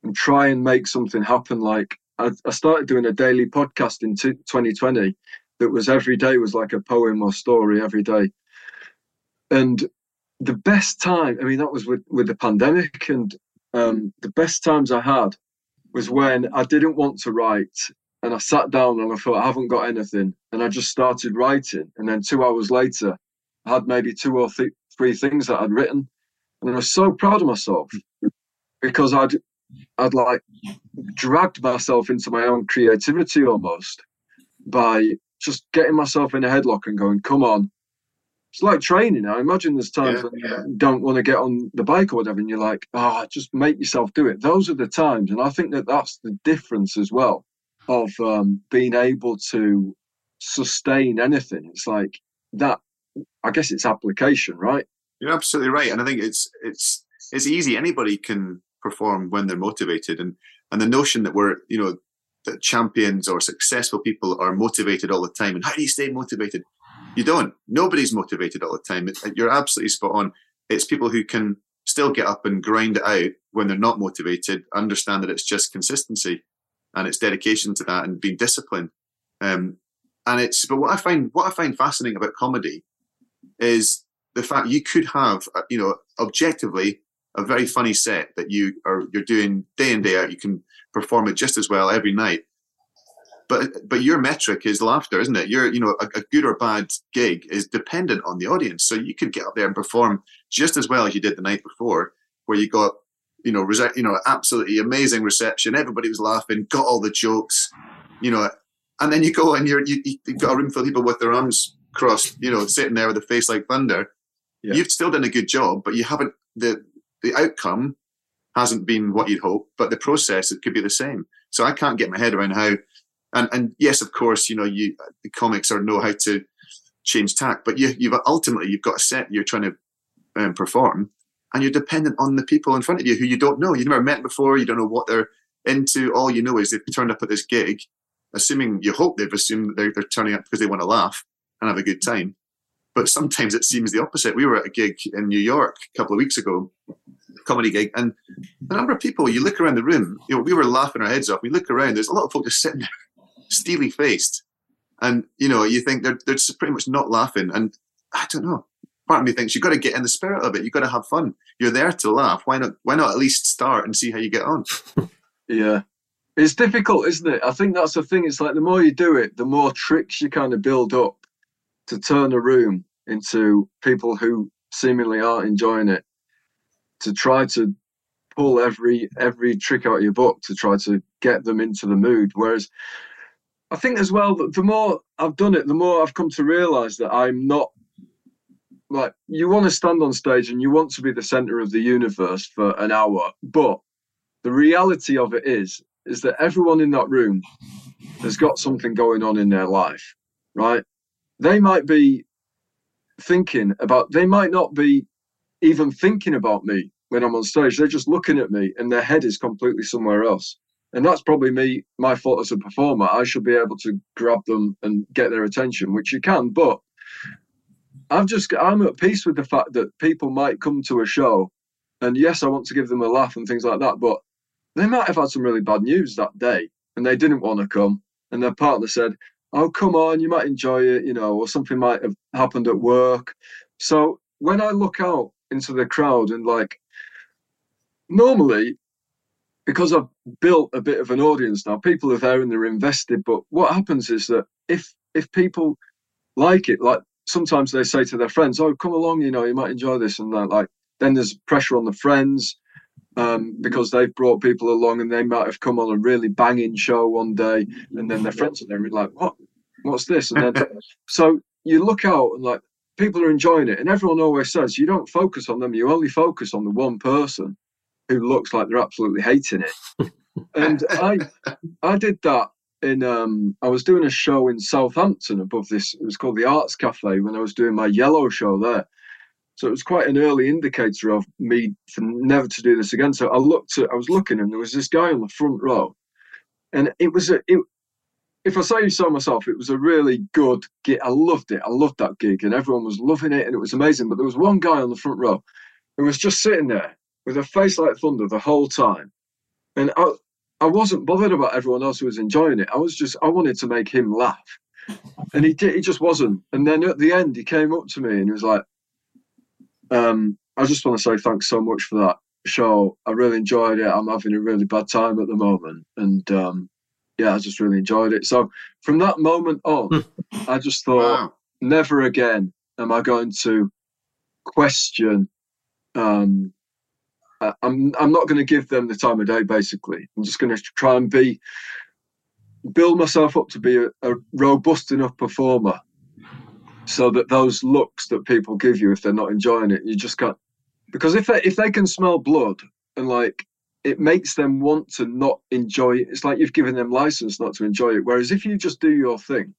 and try and make something happen like i, I started doing a daily podcast in 2020 that was every day was like a poem or story every day and the best time i mean that was with with the pandemic and um, the best times i had was when i didn't want to write and I sat down and I thought, I haven't got anything. And I just started writing. And then two hours later, I had maybe two or th- three things that I'd written. And I was so proud of myself because I'd, I'd like dragged myself into my own creativity almost by just getting myself in a headlock and going, come on. It's like training. I imagine there's times yeah, when yeah. you don't want to get on the bike or whatever, and you're like, oh, just make yourself do it. Those are the times. And I think that that's the difference as well of um, being able to sustain anything. It's like that. I guess it's application, right? You're absolutely right, and I think it's it's it's easy. Anybody can perform when they're motivated, and and the notion that we're you know that champions or successful people are motivated all the time. And how do you stay motivated? You don't. Nobody's motivated all the time. You're absolutely spot on. It's people who can still get up and grind it out when they're not motivated, understand that it's just consistency and its dedication to that and being disciplined. Um, and it's but what I find what I find fascinating about comedy is the fact you could have uh, you know objectively a very funny set that you are you're doing day in day out. You can perform it just as well every night. But but your metric is laughter, isn't it? Your you know a, a good or bad gig is dependent on the audience. So you could get up there and perform just as well as you did the night before, where you got you know, you know, absolutely amazing reception. Everybody was laughing, got all the jokes, you know, and then you go and you're you, have got a room full of people with their arms crossed, you know, sitting there with a face like thunder. Yeah. You've still done a good job, but you haven't the the outcome hasn't been what you'd hope, but the process it could be the same. So I can't get my head around how, and and yes, of course, you know, you the comics are know how to change tack. But you, you've ultimately you've got a set you're trying to um, perform, and you're dependent on the people in front of you who you don't know. you've never met before. You don't know what they're into. All you know is they've turned up at this gig, assuming you hope they've assumed that they're, they're turning up because they want to laugh and have a good time. But sometimes it seems the opposite. We were at a gig in New York a couple of weeks ago, comedy gig, and the number of people. You look around the room. You know, we were laughing our heads off. We look around. There's a lot of folk just sitting there, steely faced, and you know, you think they're they're just pretty much not laughing. And I don't know. Part of me thinks you've got to get in the spirit of it. You've got to have fun. You're there to laugh. Why not? Why not at least start and see how you get on? Yeah. It's difficult, isn't it? I think that's the thing. It's like the more you do it, the more tricks you kind of build up to turn a room into people who seemingly aren't enjoying it. To try to pull every every trick out of your book to try to get them into the mood. Whereas I think as well that the more I've done it, the more I've come to realise that I'm not like you want to stand on stage and you want to be the centre of the universe for an hour, but the reality of it is is that everyone in that room has got something going on in their life, right? They might be thinking about, they might not be even thinking about me when I'm on stage. They're just looking at me and their head is completely somewhere else. And that's probably me, my fault as a performer. I should be able to grab them and get their attention, which you can. But I've just, I'm at peace with the fact that people might come to a show and yes, I want to give them a laugh and things like that. But they might have had some really bad news that day and they didn't want to come. And their partner said, Oh, come on, you might enjoy it, you know, or something might have happened at work. So when I look out into the crowd and like, normally, because I've built a bit of an audience now, people are there and they're invested. But what happens is that if if people like it, like sometimes they say to their friends, "Oh, come along, you know, you might enjoy this," and that, like then there's pressure on the friends um, because they've brought people along and they might have come on a really banging show one day, and then their friends are there and be like, "What? What's this?" And then so you look out and like people are enjoying it, and everyone always says you don't focus on them; you only focus on the one person who looks like they're absolutely hating it. and I, I did that in. Um, I was doing a show in Southampton above this. It was called the Arts Cafe when I was doing my Yellow show there. So it was quite an early indicator of me to never to do this again. So I looked at, I was looking, and there was this guy on the front row, and it was a, it, if I say so myself, it was a really good gig. I loved it. I loved that gig, and everyone was loving it, and it was amazing. But there was one guy on the front row who was just sitting there with a face like thunder the whole time, and I, I wasn't bothered about everyone else who was enjoying it. I was just, I wanted to make him laugh, and he did, he just wasn't. And then at the end, he came up to me and he was like, um, I just want to say thanks so much for that show. I really enjoyed it. I'm having a really bad time at the moment, and um, yeah, I just really enjoyed it. So from that moment on, I just thought, Wow. never again am I going to question. Um, I- I'm I'm not going to give them the time of day. Basically, I'm just going to try and be build myself up to be a, a robust enough performer so that those looks that people give you if they're not enjoying it you just can't because if they if they can smell blood and like it makes them want to not enjoy it it's like you've given them license not to enjoy it whereas if you just do your thing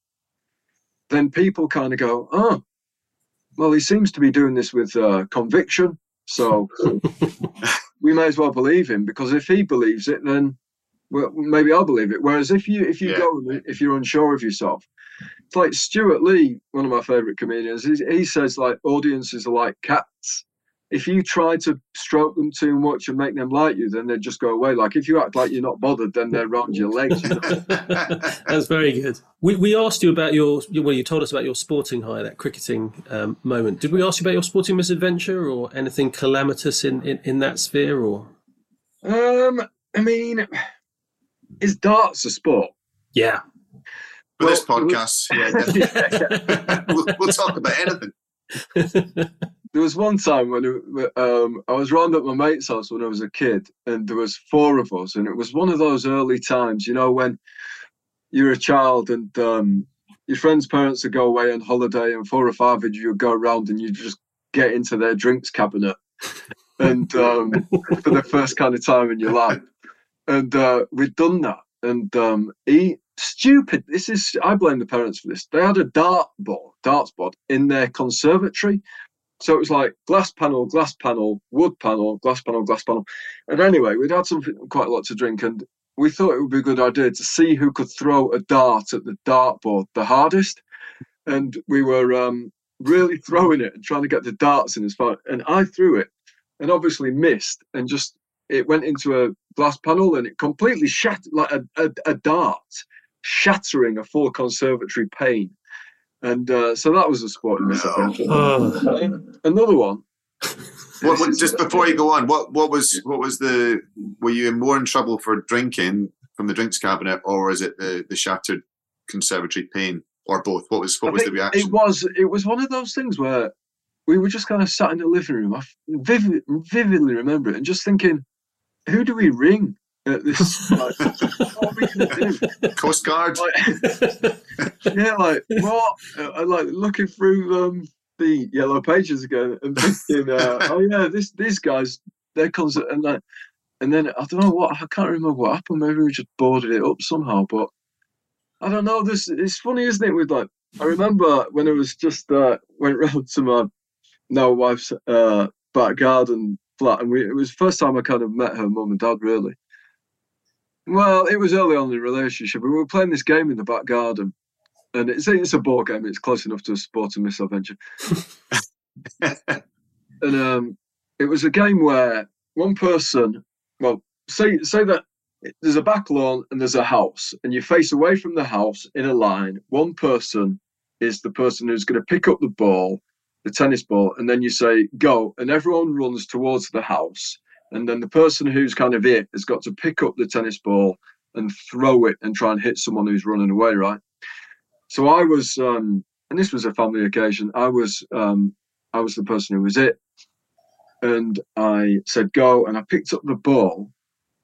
then people kind of go oh well he seems to be doing this with uh, conviction so we may as well believe him because if he believes it then well, maybe I'll believe it. Whereas if you if you yeah. go if you're unsure of yourself, it's like Stewart Lee, one of my favorite comedians. He, he says like audiences are like cats. If you try to stroke them too much and make them like you, then they just go away. Like if you act like you're not bothered, then they're round your legs. you know? That's very good. We, we asked you about your, well, you told us about your sporting high, that cricketing um, moment. Did we ask you about your sporting misadventure or anything calamitous in, in, in that sphere? Or um, I mean, is darts a sport? Yeah. For this Well, it was- podcast, yeah, definitely. we'll, we'll talk about anything. There was one time when um, I was round at my mate's house when I was a kid, and there was four of us, and it was one of those early times, you know, when you're a child and um, your friends' parents would go away on holiday, and four or five of you would go around and you just get into their drinks cabinet, and um, for the first kind of time in your life, and uh, we'd done that, and um, he stupid. This is I blame the parents for this. They had a dart board, darts board in their conservatory. So it was like glass panel, glass panel, wood panel, glass panel, glass panel. And anyway, we'd had something quite a lot to drink, and we thought it would be a good idea to see who could throw a dart at the dartboard the hardest. And we were um, really throwing it and trying to get the darts in as far. And I threw it, and obviously missed, and just it went into a glass panel, and it completely shattered like a, a, a dart, shattering a full conservatory pane. And uh, so that was a sporting misadventure. Oh. Another one. What, what, just before you go on, what what was what was the were you more in trouble for drinking from the drinks cabinet, or is it the, the shattered conservatory pane, or both? What was what I was the reaction? It was it was one of those things where we were just kind of sat in the living room. I vivid, vividly remember it and just thinking, who do we ring at this? Like, what are we gonna do? Coast Guard. Like, yeah, like what? Uh, I like looking through um, the yellow pages again and thinking, uh, oh yeah, this these guys they're constant and like, and then I don't know what I can't remember what happened. Maybe we just boarded it up somehow, but I don't know. This it's funny, isn't it? With like, I remember when it was just uh, went round to my now wife's uh, back garden flat, and we it was the first time I kind of met her mum and dad really. Well, it was early on in the relationship. We were playing this game in the back garden, and it's it's a board game. It's close enough to a sporting misadventure. and um, it was a game where one person, well, say say that there's a back lawn and there's a house, and you face away from the house in a line. One person is the person who's going to pick up the ball, the tennis ball, and then you say go, and everyone runs towards the house. And then the person who's kind of it has got to pick up the tennis ball and throw it and try and hit someone who's running away, right? So I was, um, and this was a family occasion. I was, um, I was the person who was it, and I said go, and I picked up the ball,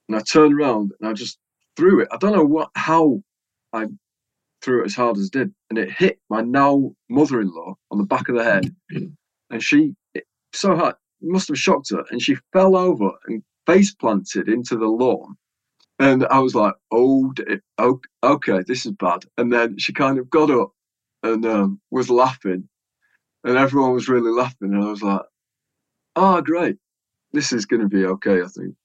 and I turned around and I just threw it. I don't know what how I threw it as hard as I did, and it hit my now mother-in-law on the back of the head, and she it, so hard must have shocked her, and she fell over and face planted into the lawn. And I was like, oh, dear, okay, this is bad. And then she kind of got up and um, was laughing, and everyone was really laughing. And I was like, oh, great, this is going to be okay, I think.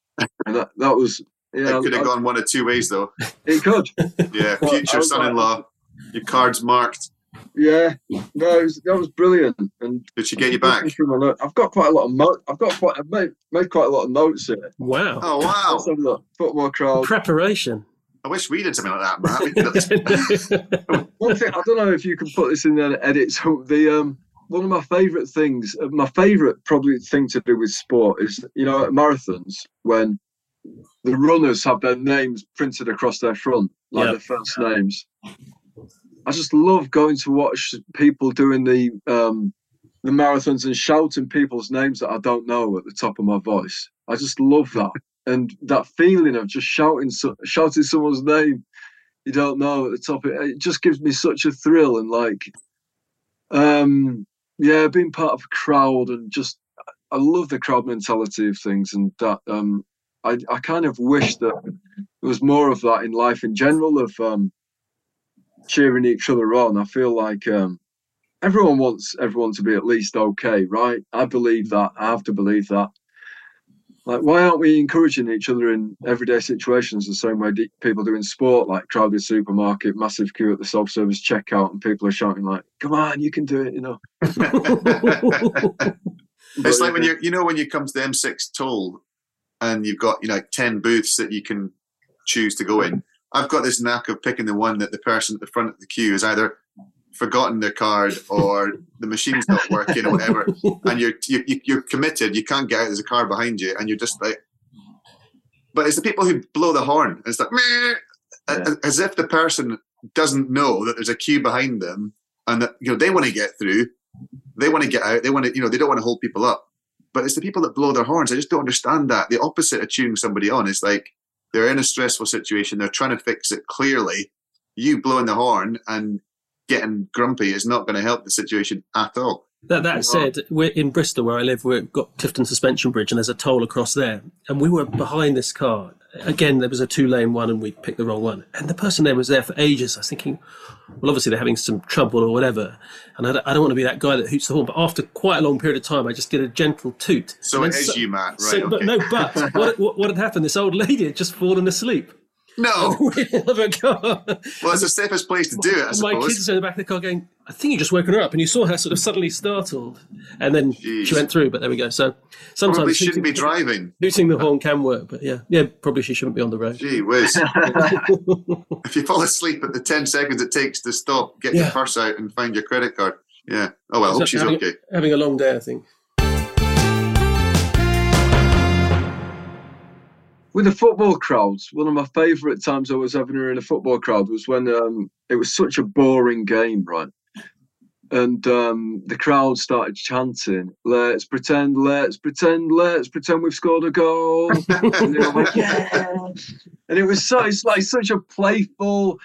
And that, that was, yeah, it could have gone one of two ways, though. it could. Yeah, future son-in-law. Your cards marked. Yeah, no, it was, that was brilliant. And Did she get you back? Looking through my note- I've got quite a lot of mo- I've got quite I've made, made quite a lot of notes here. Wow. Oh wow! Let's have a look. Football crowd. Preparation. I wish we did something like that, Matt. We could have- One thing I don't know if you can put this in there and edit. So the um one of my favourite things, uh, my favourite probably thing to do with sport is you know at marathons when the runners have their names printed across their front, like Yeah. their first names. I just love going to watch people doing the um the marathons and shouting people's names that I don't know at the top of my voice. I just love that. And that feeling of just shouting shouting someone's name you don't know at the top. It, it just gives me such a thrill and like, um, yeah, being part of a crowd and just I love the crowd mentality of things and that um, I I kind of wish that there was more of that in life in general of um, cheering each other on. I feel like um, everyone wants everyone to be at least okay, right? I believe that. I have to believe that. Like, why aren't we encouraging each other in everyday situations the same way people do in sport, like crowded supermarket, massive queue at the self-service checkout, and people are shouting like, "Come on, you can do it!" You know. It's like when you you know when you come to the M6 toll and you've got you know ten booths that you can choose to go in. I've got this knack of picking the one that the person at the front of the queue has either forgotten their card or the machine's not working or whatever, and you're you, you- you're committed. You can't get out. There's a car behind you, and you're just like. But it's the people who blow the horn. It's like "Meh," Yeah. as if the person doesn't know that there's a queue behind them, and that you know they want to get through they want to get out. They want to, you know, they don't want to hold people up. But it's the people that blow their horns. I just don't understand that. The opposite of cheering somebody on is like they're in a stressful situation. They're trying to fix it clearly. You blowing the horn and getting grumpy is not going to help the situation at all. That, that said, we're in Bristol where I live. We've got Clifton Suspension Bridge, and there's a toll across there. And we were behind this car, again, there was a two lane one and we picked the wrong one. And the person there was there for ages. I was thinking, well, obviously they're having some trouble or whatever. And I don't, I don't want to be that guy that hoots the horn. But after quite a long period of time, I just did a gentle toot. So it is you, Matt. Right. So, okay. But no, but what, what, what had happened? This old lady had just fallen asleep. No. of a car. Well, it's the safest place to do it, I suppose. My kids are in the back of the car going, I think you just woken her up. And you saw her sort of suddenly startled. And then Jeez. she went through, but there we go. So sometimes Probably shouldn't be driving. Hooting the horn can work, but yeah, yeah, probably she shouldn't be on the road. Gee whiz. if you fall asleep at the 10 seconds it takes to stop, get your purse out and find your credit card. Yeah. Oh, well, I hope she's having, okay. Having a long day, I think. With the football crowds, one of my favourite times I was ever in a football crowd was when um, it was such a boring game, right? And um, the crowd started chanting, "Let's pretend, let's pretend, let's pretend we've scored a goal." and like, "Yeah!" And it was so it's like such a playful,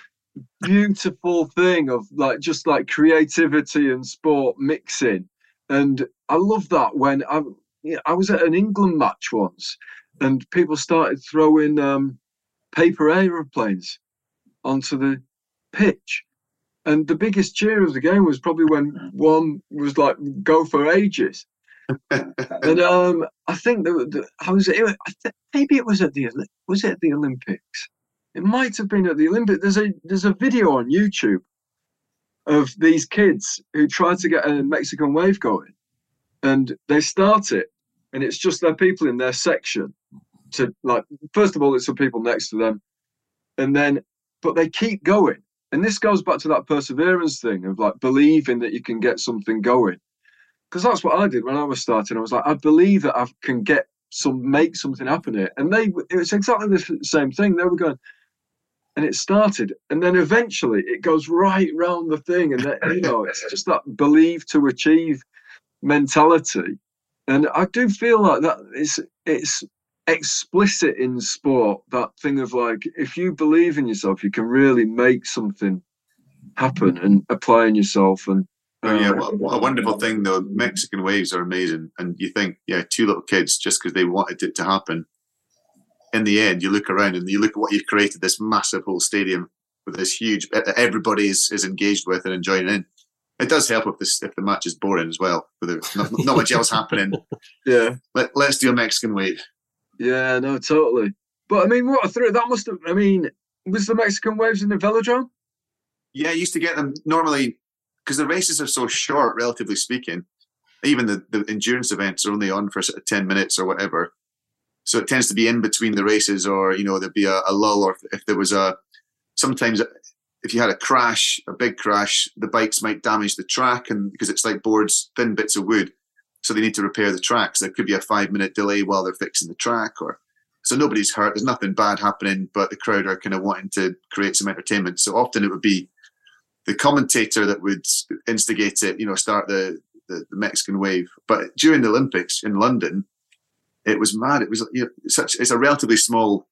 beautiful thing of like just like creativity and sport mixing. And I love that when I, you know, I was at an England match once and people started throwing um, paper aeroplanes onto the pitch. And the biggest cheer of the game was probably when one was like, go for ages. and um, I think that the, I was, it, I th- maybe it was at the, was it at the Olympics? It might have been at the Olympics. There's a, there's a video on YouTube of these kids who try to get a Mexican wave going and they start it and it's just their people in their section to like first of all it's the people next to them. And then but they keep going. And this goes back to that perseverance thing of like believing that you can get something going. Because that's what i did when i was starting. I was like i believe that i can get some make something happen here. And they it was exactly the same thing. They were going and it started. And then eventually it goes right round the thing. And then, you know it's just that believe to achieve mentality and I do feel like that it's it's explicit in sport that thing of like if you believe in yourself, you can really make something happen and applying yourself and Oh, yeah, uh, what, what a wonderful thing though. Mexican waves are amazing, and you think, yeah, two little kids just because they wanted it to happen. In the end, you look around and you look at what you've created. This massive whole stadium with this huge everybody is, is engaged with and enjoying in. It does help if this if the match is boring as well, with not, not much else happening. yeah, Let, let's do a Mexican wave. yeah, no, totally. But I mean, what a through that must have. I mean, was the Mexican waves in the velodrome? Yeah, I used to get them normally because the races are so short, relatively speaking. Even the, the endurance events are only on for sort of 10 minutes or whatever. So it tends to be in between the races, or, you know, there'd be a, a lull, or if, if there was a, sometimes if you had a crash, a big crash, the bikes might damage the track, and because it's like boards, thin bits of wood. So they need to repair the tracks. There could be a five minute delay while they're fixing the track, or so nobody's hurt. There's nothing bad happening, but the crowd are kind of wanting to create some entertainment. So often it would be the commentator that would instigate it, you know, start the, the, the Mexican wave. But during the Olympics in London, it was mad. It was you know, such. It's a relatively small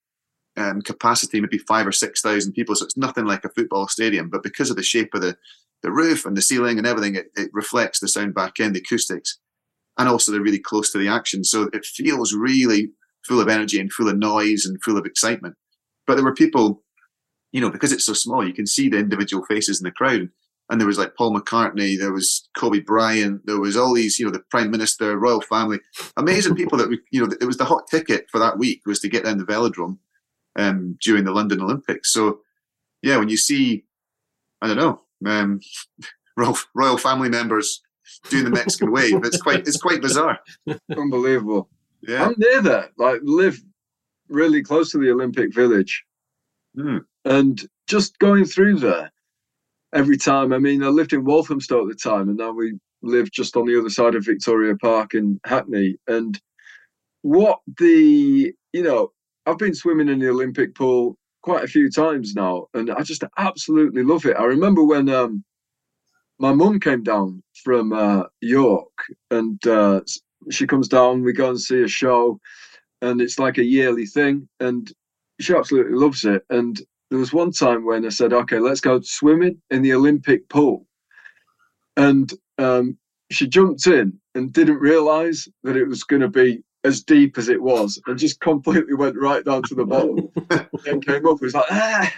um, capacity, maybe five or six thousand people, so it's nothing like a football stadium. But because of the shape of the the roof and the ceiling and everything, it, it reflects the sound back in, the acoustics, and also they're really close to the action, so it feels really full of energy and full of noise and full of excitement. But there were people you know, because it's so small, you can see the individual faces in the crowd. And there was like Paul McCartney, there was Kobe Bryant, there was all these, you know, the Prime Minister, royal family, amazing people that we, you know, it was the hot ticket for that week was to get down the velodrome um, during the London Olympics. So, yeah, when you see, I don't know, um, royal, royal family members doing the Mexican wave, it's quite, it's quite bizarre. Unbelievable. Yeah. I'm near there. Like live really close to the Olympic Village, Hmm. and just going through there every time. I mean, I lived in Walthamstow at the time, and now we live just on the other side of Victoria Park in Hackney. And what the you know, I've been swimming in the Olympic pool quite a few times now, and I just absolutely love it. I remember when um, my mum came down from uh, York, and uh, she comes down. We go and see a show, and it's like a yearly thing, and she absolutely loves it. And there was one time when I said, "Okay, let's go swimming in the Olympic pool," and um, she jumped in and didn't realise that it was going to be as deep as it was and just completely went right down to the bottom and came up. It was like, ah.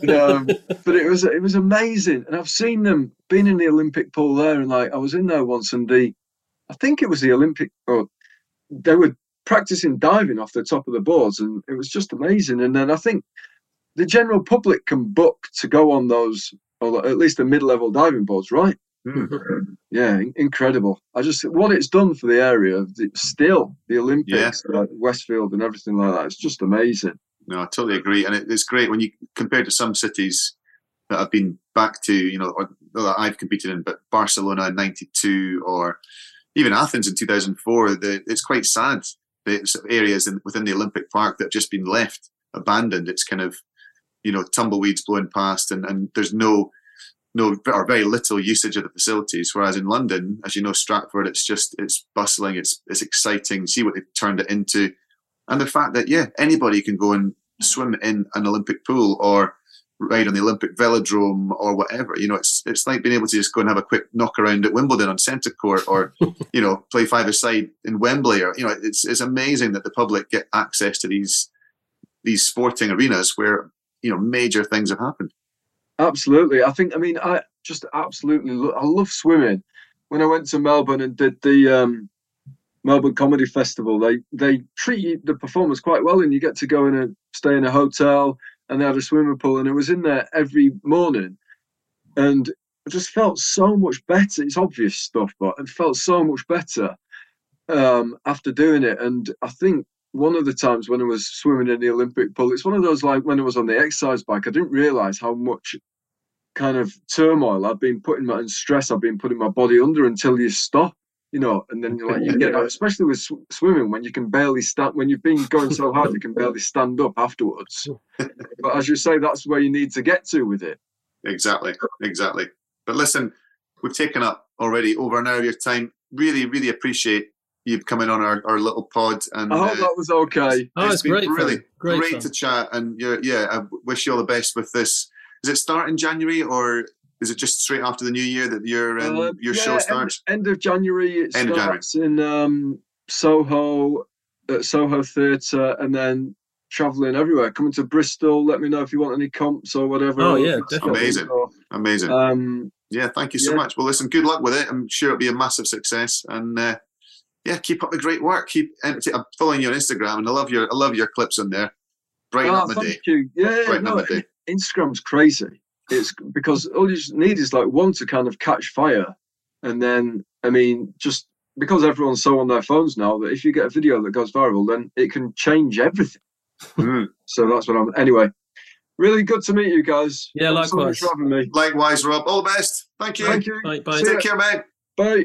and, um, but it was it was amazing. And I've seen them being in the Olympic pool there, and like I was in there once, and the I think it was the Olympic or they were practicing diving off the top of the boards, and it was just amazing. And then I think the general public can book to go on those, or at least the mid-level diving boards, right? Mm. Yeah, incredible. I just what it's done for the area. the- Still, the Olympics, like Westfield, and everything like that. It's just amazing. No, I totally agree, and it, it's great when you compare to some cities that I've been back to, you know, or that I've competed in, but Barcelona in '92 or even Athens in 2004. The, it's quite sad. The areas in, within the Olympic Park that have just been left abandoned. It's kind of, you know, tumbleweeds blowing past, and, and there's no no or very little usage of the facilities. Whereas in London, as you know, Stratford, it's just it's bustling, it's it's exciting. See what they've turned it into, and the fact that yeah, anybody can go and swim in an Olympic pool or ride on the Olympic velodrome or whatever. You know, it's it's like being able to just go and have a quick knock around at Wimbledon on centre court, or you know, play five aside in Wembley, or you know, it's it's amazing that the public get access to these these sporting arenas where you know major things have happened. Absolutely. I think. I mean, I just absolutely. Lo- I love swimming. When I went to Melbourne and did the um, Melbourne Comedy Festival, they they treat the performers quite well, and you get to go in and stay in a hotel, and they had a swimming pool, and it was in there every morning, and I just felt so much better. It's obvious stuff, but it felt so much better um, after doing it. And I think one of the times when I was swimming in the Olympic pool, it's one of those like when I was on the exercise bike, I didn't realize how much kind of turmoil I've been putting my and stress I've been putting my body under until you stop, you know, and then you're like you get out, especially with sw- swimming when you can barely stand when you've been going so hard you can barely stand up afterwards. but as you say, that's where you need to get to with it. Exactly, exactly. But listen, we've taken up already over an hour of your time. Really, really appreciate you coming on our, our little pod. And I hope uh, that was okay. Oh, it's been great fun. really Great great, fun. to chat. And you're, yeah, I wish you all the best with this. Does it start in January or is it just straight after the new year that your um, Uh, your yeah, show starts? End, of January. It End of January. in um, Soho, at Soho Theatre, and then travelling everywhere. Coming to Bristol. Let me know if you want any comps or whatever. Oh, yeah, definitely. Amazing. or- Amazing. Um, yeah, thank you so yeah. much. Well, listen, good luck with it. I'm sure it'll be a massive success. And uh, yeah, keep up the great work. Keep. I'm following you on Instagram, and I love your I love your clips on there. Brighten ah, up my thank day. you. Yeah, Brighten no, up my day. Instagram's crazy. It's because all you need is like one to kind of catch fire, and then I mean, just because everyone's so on their phones now that if you get a video that goes viral, then it can change everything. Mm. So that's what I'm. Anyway, really good to meet you guys. Yeah, Thanks so much likewise. for having me. Likewise, Rob. All the best. Thank you. Thank you. Bye, bye. Take care, mate. Bye.